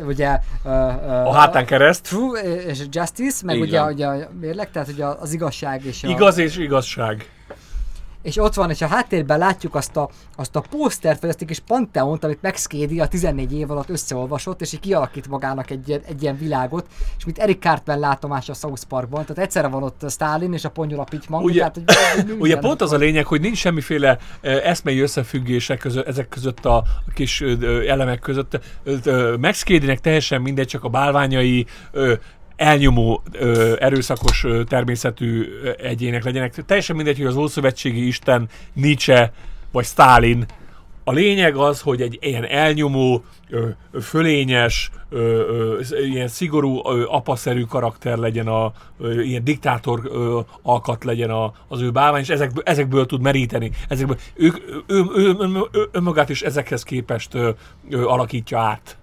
ugye uh, uh, A hátán kereszt. True és Justice, meg Így ugye, ugye a mérleg, tehát ugye az igazság és a, Igaz és igazság. És ott van, és a háttérben látjuk azt a, azt a pósztert, vagy azt a kis panteont, amit Max Cady a 14 év alatt összeolvasott, és így kialakít magának egy, ilyen- egy ilyen világot, és mint Eric Cartman látomás a South Parkban, tehát egyszerre van ott Stalin és a Ponyola Pitman, Ugye- tehát, hogy, [laughs] minden Ugye pont az a lényeg, hogy nincs semmiféle eszmei összefüggések között, ezek között a kis elemek között. Max Cady-nek teljesen mindegy, csak a bálványai elnyomó, ö, erőszakos ö, természetű ö, egyének legyenek. Teljesen mindegy, hogy az Ószövetségi Isten, Nietzsche vagy Stalin. A lényeg az, hogy egy ilyen elnyomó, ö, fölényes, ö, ö, ilyen szigorú, ö, apaszerű karakter legyen, a, ö, ilyen diktátor ö, alkat legyen a, az ő bálvány, és ezekből, ezekből tud meríteni. Ezekből, ők, ő, ő, ő, ő, ő, önmagát is ezekhez képest ö, ö, alakítja át.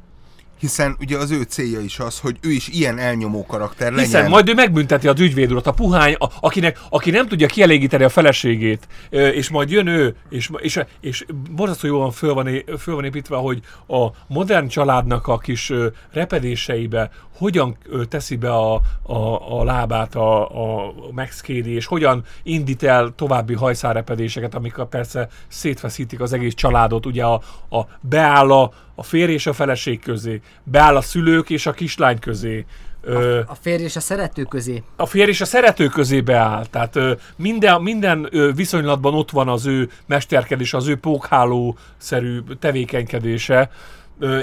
Hiszen ugye az ő célja is az, hogy ő is ilyen elnyomó karakter legyen. Hiszen majd ő megbünteti az ügyvéd a puhány, a, akinek, aki nem tudja kielégíteni a feleségét, és majd jön ő, és, és, és borzasztó jól föl van, föl van építve, hogy a modern családnak a kis repedéseibe hogyan teszi be a, a, a lábát a, a Max Cady, és hogyan indít el további hajszárepedéseket, amik persze szétfeszítik az egész családot. Ugye a, a beáll a, a férj és a feleség közé, beáll a szülők és a kislány közé, Ö, A férj és a szerető közé. a férj és a szerető közé beáll. Tehát minden, minden viszonylatban ott van az ő mesterkedés, az ő pókháló-szerű tevékenykedése.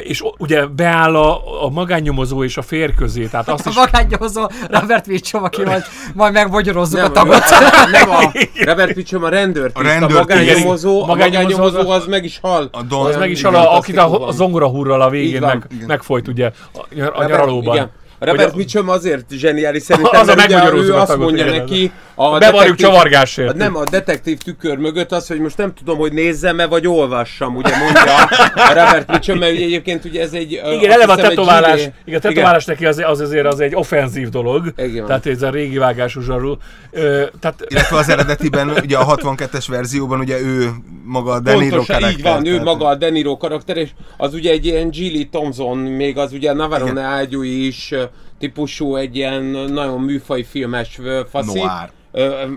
És ugye beáll a, a magánnyomozó és a férj közé. Tehát azt A is magánnyomozó Robert Mitchum, aki majd, majd megbogyorozzuk a Nem, tagot. nem a Robert Mitchum a rendőrt, A a, rendőrt, a magánnyomozó, a magánnyomozó az- meg is hal. A Don, az meg is a, akit a, a zongorahúrral a végén meg, megfojt ugye a, a nyaralóban. Igen. A Robert a- Mitchum azért zseniális szerintem, Az a mert ugye ő a azt tagot, mondja igen, neki, a Bevarjuk detektív- csavargásért. Nem, a detektív tükör mögött az, hogy most nem tudom, hogy nézzem-e, vagy olvassam, ugye mondja [laughs] a Robert Mitchum, mert ugye egyébként ugye ez egy... Igen, eleve a tetoválás, zsíri- igen, a tetoválás neki az, az azért az egy offenzív dolog. Igen. Tehát ez a régi vágású zsarú. Ö, tehát illetve az eredetiben, ugye a 62-es verzióban ugye ő maga a De Niro Pontosan, karakter. így van, ő tehát- maga a De Niro karakter, és az ugye egy ilyen Gilly Thompson, még az ugye Navarone ágyú is típusú, egy ilyen nagyon műfaj filmes faszi. Noir.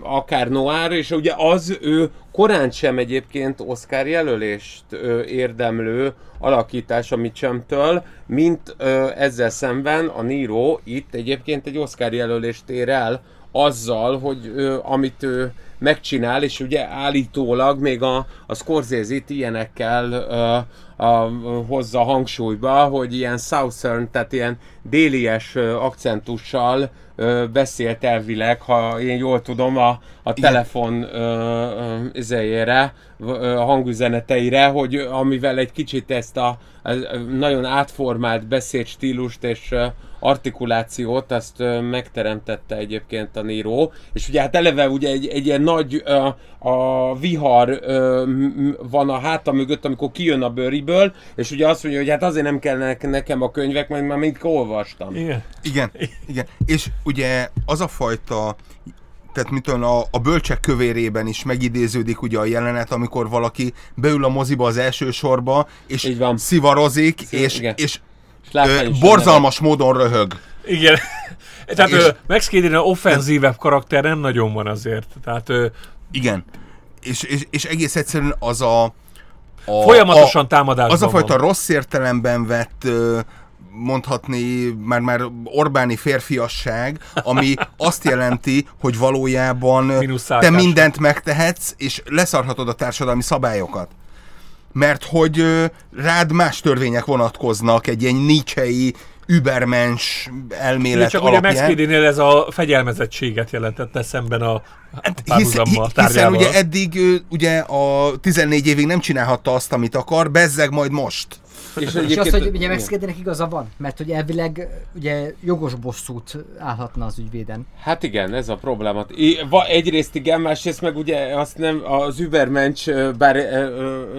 Akár noir, és ugye az ő korán sem egyébként Oscar jelölést érdemlő alakítás a Mitchumtől, mint ezzel szemben a Niro itt egyébként egy Oscar jelölést ér el azzal, hogy ö, amit ő megcsinál, és ugye állítólag még a, a Scorsese-t ilyenekkel ö, a, hozza hangsúlyba, hogy ilyen Southern, tehát ilyen délies ö, akcentussal ö, beszélt elvileg, ha én jól tudom, a, a telefon ö, ö, izéjére, ö, hangüzeneteire, hogy amivel egy kicsit ezt a, a a nagyon átformált beszédstílust és artikulációt, azt megteremtette egyébként a Niro, és ugye hát eleve ugye egy, egy ilyen nagy ö, a vihar van a háta mögött, amikor kijön a bőriből, és ugye azt mondja, hogy hát azért nem kell nekem a könyvek, mert már mind olvastam. igen. Igen, igen. És ugye az a fajta tehát mit tudom, a, a bölcsek kövérében is megidéződik ugye a jelenet, amikor valaki beül a moziba az első sorba, és Így van. szivarozik, Szív- és, igen. és És ö, borzalmas módon röhög. Igen. [laughs] Tehát És- és... Max Cady-nél offenzívebb karakter nem nagyon van azért. Tehát ö, Igen. És, és, és egész egyszerűen az a... a folyamatosan a, támadásban Az a fajta van. rossz értelemben vett ö, mondhatni már, már Orbáni férfiasság, ami azt jelenti, hogy valójában te mindent megtehetsz, és leszarhatod a társadalmi szabályokat. Mert hogy rád más törvények vonatkoznak egy ilyen Nietzsche-i übermens elmélet Csak ugye Max alapján. Cady-nél ez a fegyelmezettséget jelentette szemben a Hát hiszen tárgyával. ugye eddig ugye a 14 évig nem csinálhatta azt, amit akar, bezzeg majd most. És, És azt, hogy ugye. Cady-nek igaza van, mert hogy elvileg ugye jogos bosszút állhatna az ügyvéden. Hát igen, ez a probléma. Egyrészt igen, másrészt meg ugye azt nem, az Übermensch, bár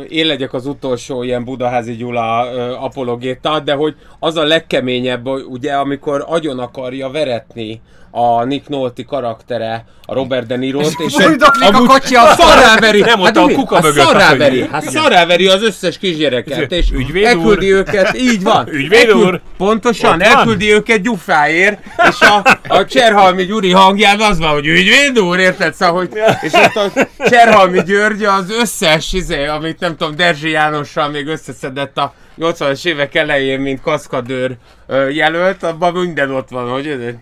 én legyek az utolsó ilyen Budaházi Gyula apologéta, de hogy az a legkeményebb, ugye, amikor agyon akarja veretni a Nick Nolte karaktere, a Robert De Niro-t, és Fújdoklik a kocsi a szarráveri, Nem, ott a mi? kuka hát mögött, szarráveri, hát, hát szarráveri az összes kisgyereket, és Ügyvéd elküldi úr. őket, így van. [laughs] Ügyvéd Elküld- úr. Pontosan, Ott van. elküldi őket gyufáért, és a, a Cserhalmi Gyuri hangján az van, hogy ügyvéd úr, érted? Szóval, hogy, és ott a Cserhalmi György az összes, izé, amit nem tudom, Derzsi Jánossal még összeszedett a 80-as évek elején, mint kaszkadőr jelölt, abban minden ott van, hogy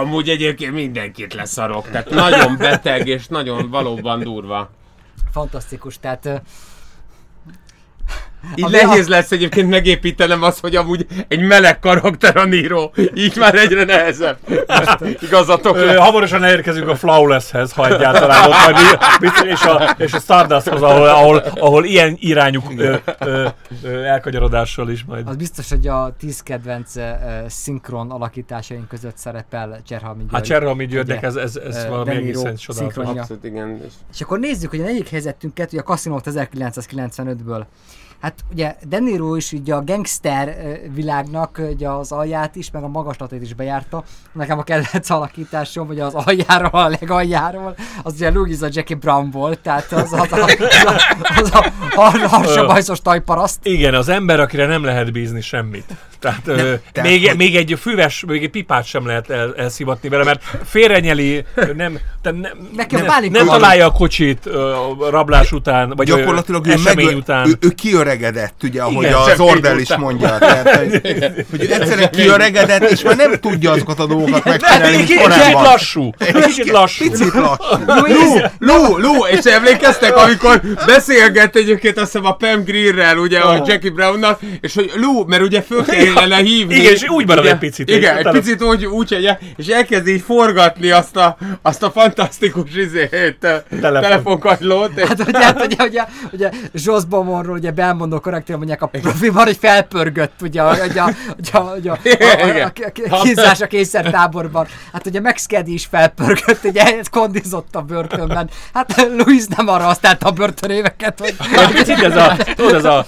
amúgy egyébként mindenkit leszarok. Tehát nagyon beteg, és nagyon valóban durva. Fantasztikus, tehát Így A- nehéz lesz egyébként megépítenem azt, hogy amúgy egy meleg karakter a Niro. Így már egyre nehezebb. Igazatok Ö, lesz. hamarosan elérkezünk a Flawless-hez, ha egyáltalán ott majd és a, és a Stardusthoz, ahol, ahol, ahol ilyen irányú ö, ö, ö, elkanyarodással is majd. az biztos, hogy a 10 kedvenc ö, szinkron alakításaink között szerepel Cserhalmi György. Hát Cserhalmi Györgynek ez, ez, ez ö, valami egészen csodálatos. szinkronja. Abszolút igen. És akkor nézzük, hogy a negyedik helyzetünket, ugye a Casino 1995-ből. Hát ugye De Niro is ugye a gangster világnak ugye az alját is, meg a magaslatét is bejárta. Nekem a kedvenc alakításom, hogy az aljáról, a legaljáról, az ugye Louisa Jackie Brown volt, tehát az, az, a, az, a, az a har- harsabajszos tajparaszt. Igen, az ember, akire nem lehet bízni semmit. Tehát, ö, tehát, még, hogy- még egy füves, még egy pipát sem lehet el, elszivatni vele, mert félrenyeli, nem, tehát nem, Nekem nem, nem találja a kocsit ö, a rablás után, vagy Gyakorlatilag ő, esemény meg, után. ő, ő kiöregedett kiöregedett, ugye, ahogy Igen, az Ordel is mondja. Tehát, hogy, hogy egyszerűen kiöregedett, és már nem tudja azokat a dolgokat megcsinálni, mint Kicsit korábban. lassú. Kicsit lassú. Picit lassú. Lú, Lú, Lú, és emlékeztek, amikor beszélgett egyébként azt hiszem a Pam Greerrel, ugye a Jackie Brownnak, és hogy Lú, mert ugye föl kellene hívni. Igen, és úgy marad egy picit, Igen, és egy picit úgy, úgy hogy, és elkezd így forgatni azt a, azt a fantasztikus izét, Telefon. telefonkagylót. Hát ugye, hát, ugye, ugye, ugye Joss Beaumontról ugye belmondó karakter mondják a profiban, hogy felpörgött ugye, a- ugye, a- ugye, a- ugye, a- a- a- a- a kínzás a kényszertáborban. Hát ugye Max Caddy is felpörgött, ugye kondizott a börtönben. Hát Louis nem arra használta a börtönéveket, hogy Egy [laughs] picit ez a, tudod, ez a,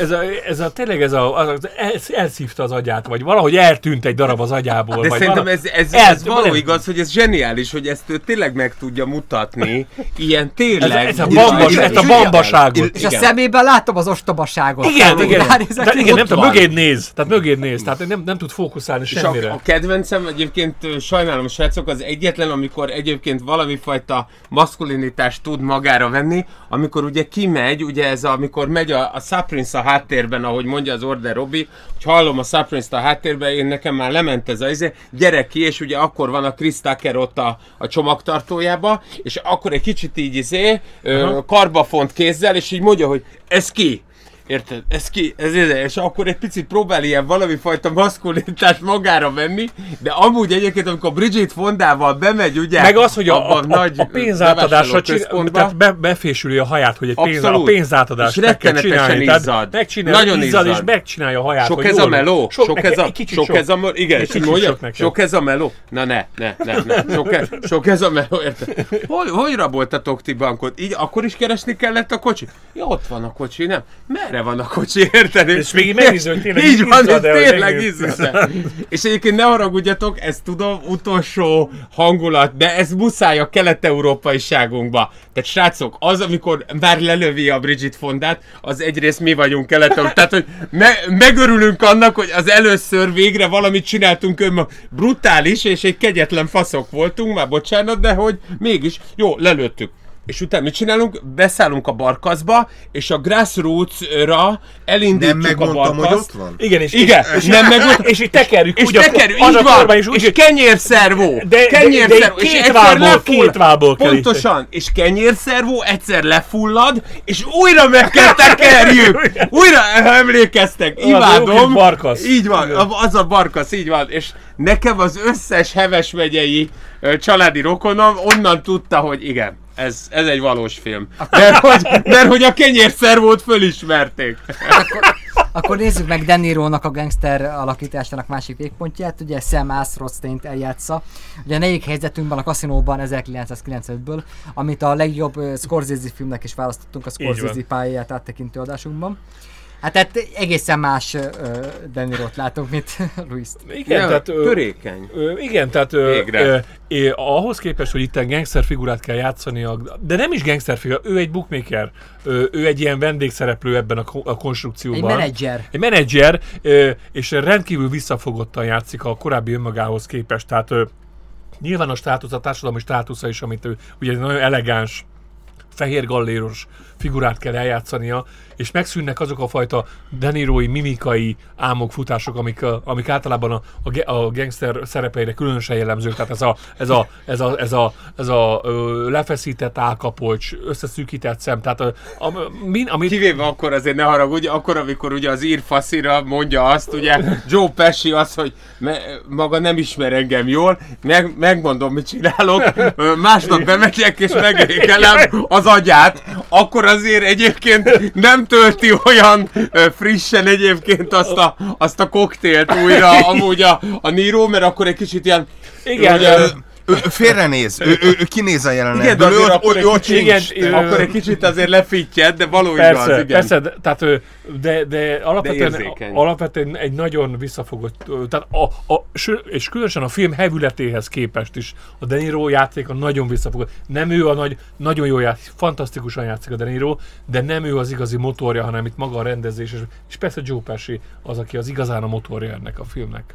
ez a, ez a tényleg ez a, az, el, elszívta az agyát, vagy valahogy eltűnt egy darab az agyából. De vagy szerintem ez, ez, El- ez való nem- igaz, hogy ez zseniális, hogy ezt ő tényleg meg tudja mutatni. Ilyen Ez, tényleg. ez a bambas, ezt a bambaságot. és a szemében látom az ostobaságot. Igen, Tehát, igen, ránézek, de igen, nem tudom, mögéd néz, tehát mögéd néz, tehát nem, nem tud fókuszálni És a, semmire. a kedvencem egyébként sajnálom srácok, az egyetlen, amikor egyébként valami fajta maszkulinitást tud magára venni, amikor ugye kimegy, ugye ez a, amikor megy a, a Saprince a háttérben, ahogy mondja az Order Robi, hogy hallom a Saprince-t a háttérben, én nekem már lement ez a izé, gyere ki, és ugye akkor van a Chris Tucker ott a, a csomagtartójába, és akkor egy kicsit így izé, ö, karbafont kézzel, és így mondja, hogy ez ki? Érted? Ez ki, ez ide, és akkor egy picit próbál ilyen valami fajta maszkulinitást magára venni, de amúgy egyébként, amikor Bridget Fondával bemegy, ugye, Meg az, hogy a, a, a, a pénzátadásra csinál, tehát be, befésüli a haját, hogy egy pénz, a pénzátadást És meg kell csinálni. izzad. Megcsinálja, Nagyon izzad, és izzad. megcsinálja a haját. sok ez a meló, sok, neki- ez a, kicsit sok ez a meló, igen, és kicsit mondja, sok sok ez a meló. Na ne, ne, ne, ne, sok, ez, sok ez a meló, érted? Hogy, hogy raboltatok ti bankot? Így akkor is keresni kellett a kocsi? Ja, ott van a kocsi, nem? Merre van a kocsi, érted? És még megnéző, hogy tényleg Így van, ez tényleg izzad És egyébként ne haragudjatok, ezt tudom, utolsó hangulat, de ez muszáj a kelet-európaiságunkba. Tehát srácok, az, amikor már lelövi a Bridget Fondát, az egyrészt mi vagyunk kelet Tehát, hogy me- megörülünk annak, hogy az először végre valamit csináltunk önmag. Brutális és egy kegyetlen faszok voltunk, már bocsánat, de hogy mégis, jó, lelőttük. És utána mit csinálunk? Beszállunk a barkaszba, és a grassroots-ra Nem elindítjuk a megmondtam, hogy barkaszt. ott van. Igen, és, Igen, és, nem meg és így tekerjük és úgy tekerjük, az így a van, és, úgy, és kenyérszervó, De- de- kenyérszervó, de és két egyszer vából, lefull- két vából kell Pontosan, és kenyérszervó egyszer lefullad, és újra meg kell tekerjük, [laughs] újra ha emlékeztek, imádom, barkasz. így van, az a barkasz, így van, és nekem az összes heves megyei családi rokonom onnan tudta, hogy igen, ez, ez egy valós film. Mert hogy, mert hogy a kenyérszervót fölismerték. Akkor nézzük meg De Niro-nak a gangster alakításának másik végpontját. Ugye Sam Asrothstein-t eljátsza. Ugye a negyedik helyzetünkben a kaszinóban 1995-ből, amit a legjobb Scorsese filmnek is választottunk a Scorsese pályáját áttekintő adásunkban. Hát, hát egészen más uh, De Niro-t látunk, mint [laughs] Luis. Igen, Ja, tehát... ö, törékeny. Ö, igen, tehát ö, Végre. ö, ö, ahhoz képest, hogy itt gangster figurát kell játszani, de nem is gangster figura, ő egy bookmaker, ö, ő egy ilyen vendégszereplő ebben a, a Egy konstrukcióban. menedzser. Egy menedzser, ö, és rendkívül visszafogottan játszik a korábbi önmagához képest, tehát ö, nyilván a státusz, a társadalmi státusza is, amit ő ugye egy nagyon elegáns, fehér galléros figurát kell eljátszania, és megszűnnek azok a fajta denirói, mimikai álmokfutások, amik, amik általában a, a, a gangster szerepeire különösen jellemzők. Tehát ez a, ez a, ez a, ez a, ez a ö, lefeszített álkapolcs, összeszűkített szem, tehát a, a, min, amit Kivéve akkor azért ne haragudj, akkor amikor ugye az ír faszira mondja azt, ugye Joe Pesci azt, hogy me, maga nem ismer engem jól, meg, megmondom, mit csinálok, másnap bemegyek és megékelem az agyát, akkor azért egyébként nem tölti olyan frissen egyébként azt a, azt a koktélt újra amúgy a, a Niro, mert akkor egy kicsit ilyen Igen, ugye, Ő, ő félrenéz, ő, ő, ő kinéz a igen, de jelenetből, ő, azért ott- akkor, ő, egy igen, ö, akkor egy kicsit azért lefittyed, de való Persze, igaz, igen. persze, de, tehát, ö, de, de alapvetően, érzékeny. alapvetően egy nagyon visszafogott, tehát a, a, és különösen a film hevületéhez képest is a De Niro játéka nagyon visszafogott. Nem ő a nagy, nagyon jó játszik, fantasztikusan játszik a De Niro, de nem ő az igazi motorja, hanem itt maga a rendezés, és, és persze Joe Pesci az, aki az igazán a motorja ennek a filmnek.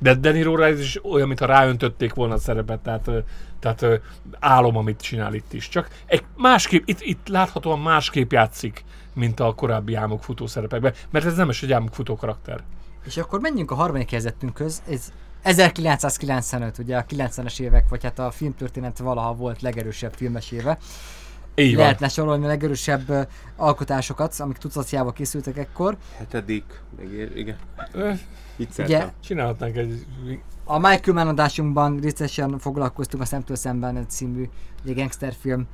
De Niro ez is olyan, mintha ráöntötték volna a szerepet, tehát, tehát álom, amit csinál itt is. Csak egy másképp, itt, itt láthatóan másképp játszik, mint a korábbi álmok futó szerepekben, mert ez nem is egy álmok futó karakter. És akkor menjünk a harmadik helyzetünkhöz. Ez 1995, ugye a 90-es évek, vagy hát a filmtörténet valaha volt legerősebb filmes éve. Így van. Lehetne sorolni a legerősebb alkotásokat, amik tucatjával készültek ekkor. Hetedik, meg igen. Vicceltem. Ugye Csinálhatnánk egy... a Michael Mann adásunkban részesen foglalkoztunk a Szemtől Szemben című ugye, gangsterfilm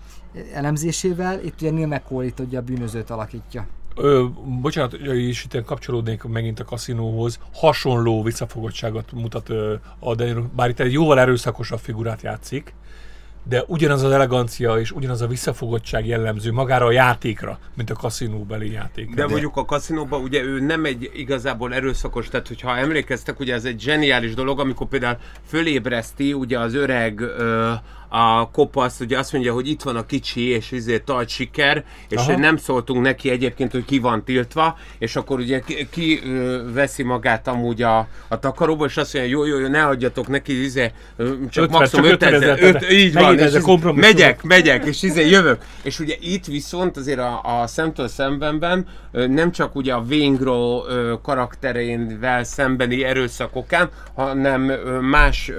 elemzésével. Itt ugye Neil McCauley ugye a bűnözőt alakítja. Ö, bocsánat, és itt kapcsolódnék megint a kaszinóhoz. Hasonló visszafogottságot mutat ö, a De Niro, bár itt egy jóval erőszakosabb figurát játszik, de ugyanaz az elegancia és ugyanaz a visszafogottság jellemző magára a játékra, mint a kaszinóbeli játék. De mondjuk a kaszinóban ugye ő nem egy igazából erőszakos, tehát hogyha emlékeztek, ugye ez egy zseniális dolog, amikor például fölébreszti ugye az öreg ö, a kopasz, ugye azt mondja, hogy itt van a kicsi, és izé tart siker, és Aha. nem szóltunk neki egyébként, hogy ki van tiltva, és akkor ugye ki, ki veszi magát amúgy a, a takaróba, és azt mondja, jó, jó, jó, ne adjatok neki, izé, csak 50, maximum csak 5000, 5000, öt- így van, és izé, megyek, megyek, és izé jövök. És ugye itt viszont azért a, a szemtől szembenben nem csak ugye a Véngró karakterénvel szembeni erőszakokán, hanem ö, más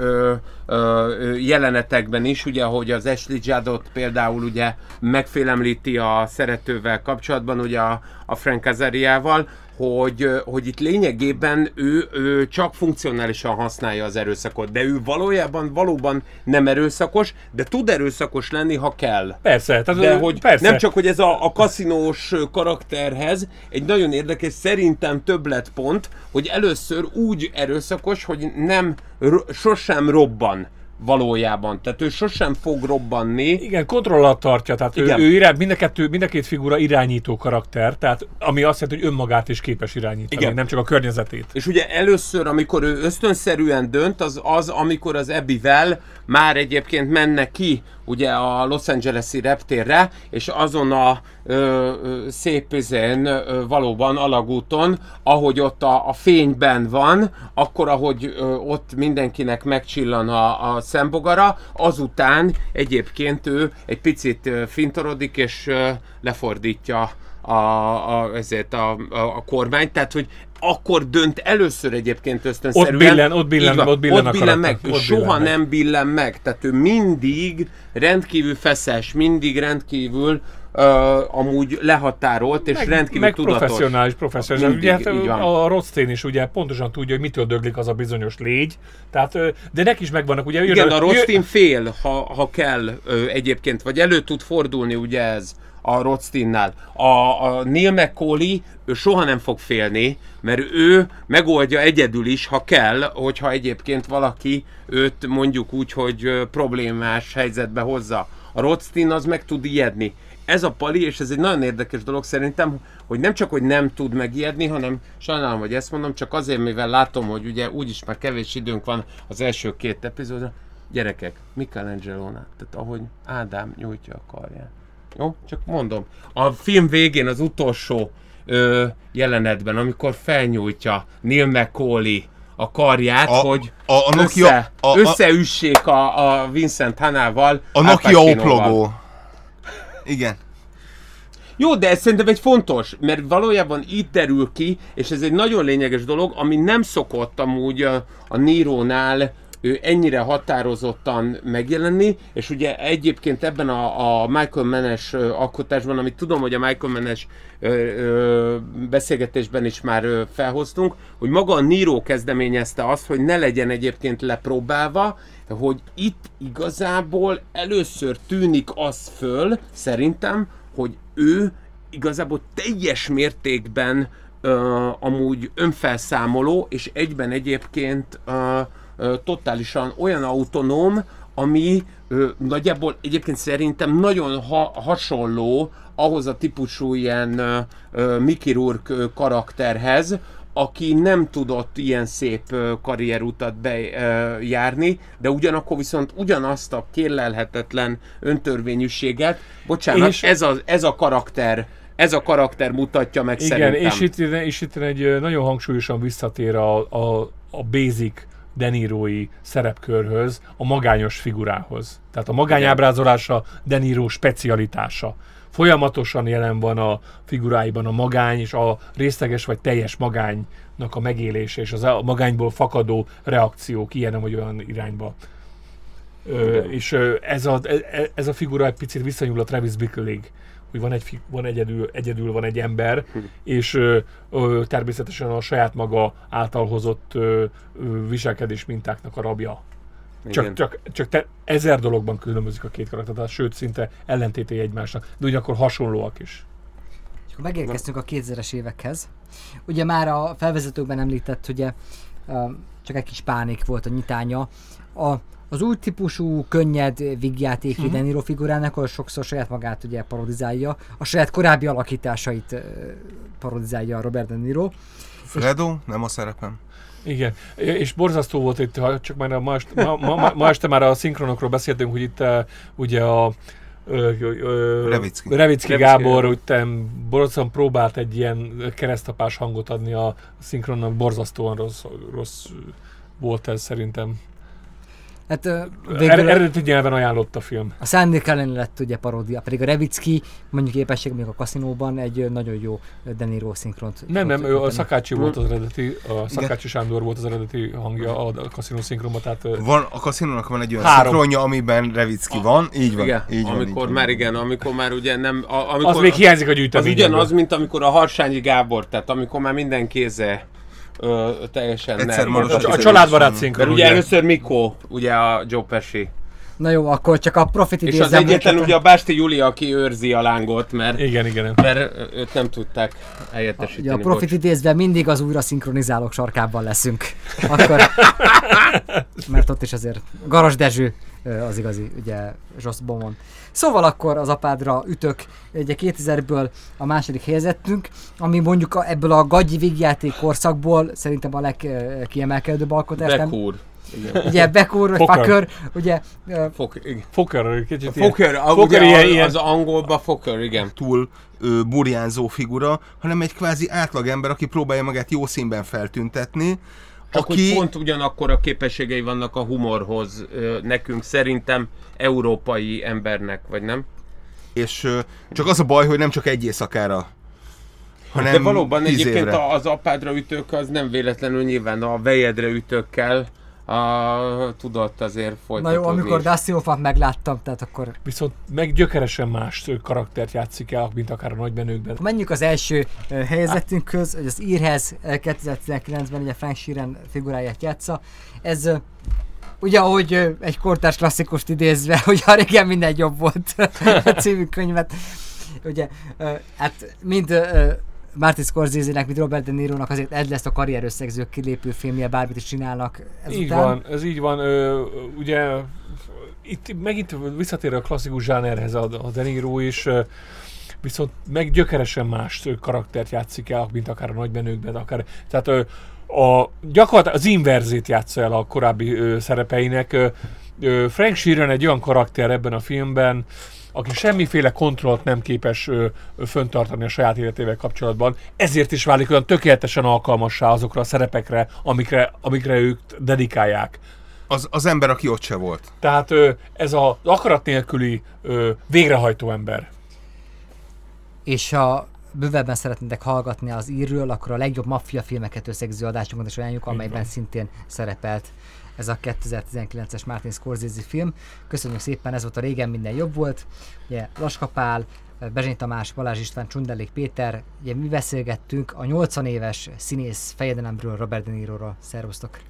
jelenetekben is, ugye, ahogy az Ashley Juddot például ugye megfélemlíti a szeretővel kapcsolatban, ugye a, a Frank Azariával, hogy, hogy itt lényegében ő, ő csak funkcionálisan használja az erőszakot, de ő valójában valóban nem erőszakos, de tud erőszakos lenni, ha kell. Persze, tehát De hogy persze. nem csak, hogy ez a, a kaszinós karakterhez egy nagyon érdekes, szerintem többletpont, hogy először úgy erőszakos, hogy nem, sosem robban valójában. Tehát ő sosem fog robbanni. Igen, kontroll alatt tartja, tehát ő, Igen. ő irány, mind, a kettő, mind a két figura irányító karakter, tehát ami azt jelenti, hogy önmagát is képes irányítani, Igen. nem csak a környezetét. És ugye először, amikor ő ösztönszerűen dönt, az az, amikor az Ebivel már egyébként menne ki ugye a Los Angeles-i reptérre, és azon a ö, szép izén, ö, valóban alagúton, ahogy ott a, a fényben van, akkor ahogy ö, ott mindenkinek megcsillan a, a szembogara, azután egyébként ő egy picit fintorodik, és ö, lefordítja a, a, ezért a, a, a kormányt, tehát hogy akkor dönt először egyébként ösztönszerűen. Ott billen- ott billen- van, ott billen ott billen meg. Ott soha billen meg. nem billen meg. Tehát ő mindig rendkívül feszes, mindig rendkívül uh, amúgy lehatárolt, és rendkívül meg tudatos. professzionális, professzionális. Mindig, Ugye, hát így van. a Rothstein is ugye pontosan tudja, hogy mitől döglik az a bizonyos légy, tehát, de neki is megvannak, ugye Igen, jön a jön- Rothstein fél, ha, ha kell egyébként, vagy elő tud fordulni ugye ez a Rothsteinnál. A, a Neil McCauley, ő soha nem fog félni, mert ő megoldja egyedül is, ha kell, hogyha egyébként valaki őt mondjuk úgy, hogy problémás helyzetbe hozza. A Rothstein az meg tud ijedni. Ez a pali, és ez egy nagyon érdekes dolog szerintem, hogy nem csak, hogy nem tud megijedni, hanem sajnálom, hogy ezt mondom, csak azért, mivel látom, hogy ugye úgyis már kevés időnk van az első két epizódra, Gyerekek, Michelangelo-nál, tehát ahogy Ádám nyújtja a karját. Jó? Csak mondom. A film végén az utolsó ö, jelenetben, amikor felnyújtja Neil McCauley a karját, A- hogy a- a Nokia- össze, a- a- összeüssék a, a Vincent Hanával. A Nokia oplogó. Igen. Jó, de ez szerintem egy fontos, mert valójában itt derül ki, és ez egy nagyon lényeges dolog, ami nem szokott amúgy a, a Nírónál ő ennyire határozottan megjelenni, és ugye egyébként ebben a, a Michael Menes alkotásban, amit tudom, hogy a Michael Menes beszélgetésben is már ö, felhoztunk, hogy maga a Níró kezdeményezte azt, hogy ne legyen egyébként lepróbálva, hogy itt igazából először tűnik az föl, szerintem, hogy ő igazából teljes mértékben ö, amúgy önfelszámoló, és egyben egyébként ö, totálisan olyan autonóm, ami ö, nagyjából egyébként szerintem nagyon ha- hasonló ahhoz a típusú ilyen ö, ö, Mickey Rourke ö, karakterhez, aki nem tudott ilyen szép karrierutat bejárni, de ugyanakkor viszont ugyanazt a kérlelhetetlen öntörvényűséget, bocsánat, És- ez, a, ez a karakter ez a karakter mutatja meg Igen, szerintem. és itt, és itt egy nagyon hangsúlyosan visszatér a, a, a basic De Nirói szerepkörhöz, a magányos figurához. Tehát a magányábrázolása De Niro specialitása. Folyamatosan jelen van a figuráiban a magány, és a részleges vagy teljes magánynak a megélése, és az a magányból fakadó reakciók ilyen vagy olyan irányba. Ö, és ö, ez, a, e- ez a figura egy picit visszanyúl a Travis Bickle-ig hogy van, egy, van egyedül, egyedül van egy ember, és ö, ö, természetesen a saját maga által hozott ö, ö, viselkedés mintáknak a rabja. Csak, Igen. csak, csak te, ezer dologban különbözik a két karakter, tehát sőt, szinte ellentétei egymásnak, de ugyanakkor hasonlóak is. És akkor megérkeztünk a 2000-es évekhez. Ugye már a felvezetőkben említett, ugye csak egy kis pánik volt a nyitánya. A, az új típusú, könnyed vígjáték Mhm. mm-hmm. De Niro figurának, ahol sokszor saját magát ugye parodizálja, a saját korábbi alakításait parodizálja a Robert De Niro. Fredo, nem a szerepem. Igen, és borzasztó volt itt, ha csak már a ma, est, ma, ma, ma, este már a szinkronokról beszéltünk, hogy itt uh, ugye a ö, ö, Revicki. Revicki Gábor úgy borzasztóan próbált egy ilyen keresztapás hangot adni a szinkronnak, borzasztóan rossz, rossz volt ez szerintem. Hát ö, Er, végül eredeti nyelven ajánlott a film. a szándék ellen lett ugye paródia, pedig a Revicki mondjuk képesség még a kaszinóban egy nagyon jó ö, De Niro szinkront. Nem, nem, ő a. Szakácsi volt az eredeti, a Szakácsi Sándor volt az eredeti hangja a, kaszinó szinkronban, tehát Van, a kaszinónak van egy olyan Három. szinkronja, amiben Revicki van. Így van. Igen, így van, így amikor van. már igen, amikor már ugye nem... A, amikor az még hiányzik a Az gyűjteményből. ugyanaz, mint amikor a Harsányi Gábor, tehát amikor már minden kéze ö, teljesen Egyszer nem. A, a családbarát szinkron, Mert ugye ugye? először Mikó, ugye a Joe Pesci. Na jó, akkor csak a profit És az egyetlen ugye a Básti Júli, aki őrzi a lángot, mert, Igen, igen. mert őt nem tudták helyettesíteni. Ugye a profit bocs. idézve mindig az újra szinkronizálók sarkában leszünk. Akkor, [laughs] mert ott is azért Garas Dezső az igazi, ugye Zsosz Bomon. Szóval akkor az apádra ütök, ugye 2000-ből a második helyezettünk, ami mondjuk a, ebből a gagyi vígjáték korszakból szerintem a legkiemelkedőbb alkotás. Bekúr. Igen. Ugye Fokker. Fucker, ugye Fok. Fokker, kicsit A ilyen- ugye ilyen- ilyen- az angolban Fokker, igen. túl ö, burjánzó figura, hanem egy kvázi átlagember, aki próbálja magát jó színben feltüntetni, Csak aki... hogy pont ugyanakkor a képességei vannak a humorhoz nekünk, szerintem európai embernek, vagy nem? és csak az a baj, hogy nem csak egy éjszakára, hanem De valóban egyébként évre. az apádra ütők az nem véletlenül nyilván a vejedre ütőkkel a, tudott azért na folytatódni. jó, amikor Hoffman megláttam, tehát akkor Viszont meg gyökeresen más karaktert játszik el, mint akár a nagybenőkben. Menjünk az első ö, helyezettünkhöz, hogy az Írhez ö, 2019-ben ugye Frank Sheeran figuráját játsza. Ez ugye ahogy egy kortárs klasszikust idézve, [laughs] hogy a régen minden jobb volt [laughs] a című könyvet. Ugye, hát mind Martin Scorsese-nek, mint Robert De Niro-nak azért ez lesz a karrier összegző kilépő filmje, bármit is csinálnak ezután. Így van, ez így van. Ö, ugye itt megint visszatér a klasszikus zsánerhez a, a De Niro is, viszont meg gyökeresen más karaktert játszik el, mint akár a nagybenőkben, akár, tehát ö, a, gyakorlatilag az inverzét játsza el a korábbi ö, szerepeinek. Ö, Frank Sheeran egy olyan karakter ebben a filmben, aki semmiféle kontrollt nem képes ö, ö, föntartani a saját életével kapcsolatban, ezért is válik olyan tökéletesen alkalmassá azokra a szerepekre, amikre, amikre ők dedikálják. Az, az ember, aki ott se volt. Tehát ö, ez az akarat nélküli ö, végrehajtó ember. És ha bővebben szeretnétek hallgatni az írről, akkor a legjobb maffia filmeket összegző adásunkat is ajánljuk, amelyben szintén szerepelt ez a 2019-es Martin Scorsese film. Köszönjük szépen, ez volt a Régen minden jobb volt. Ugye Laska Pál, Bezsény Tamás, Balázs István, Csundelék Péter, ugye mi beszélgettünk a 80 éves színész fejedelemről, Robert De Niroról. Szervusztok!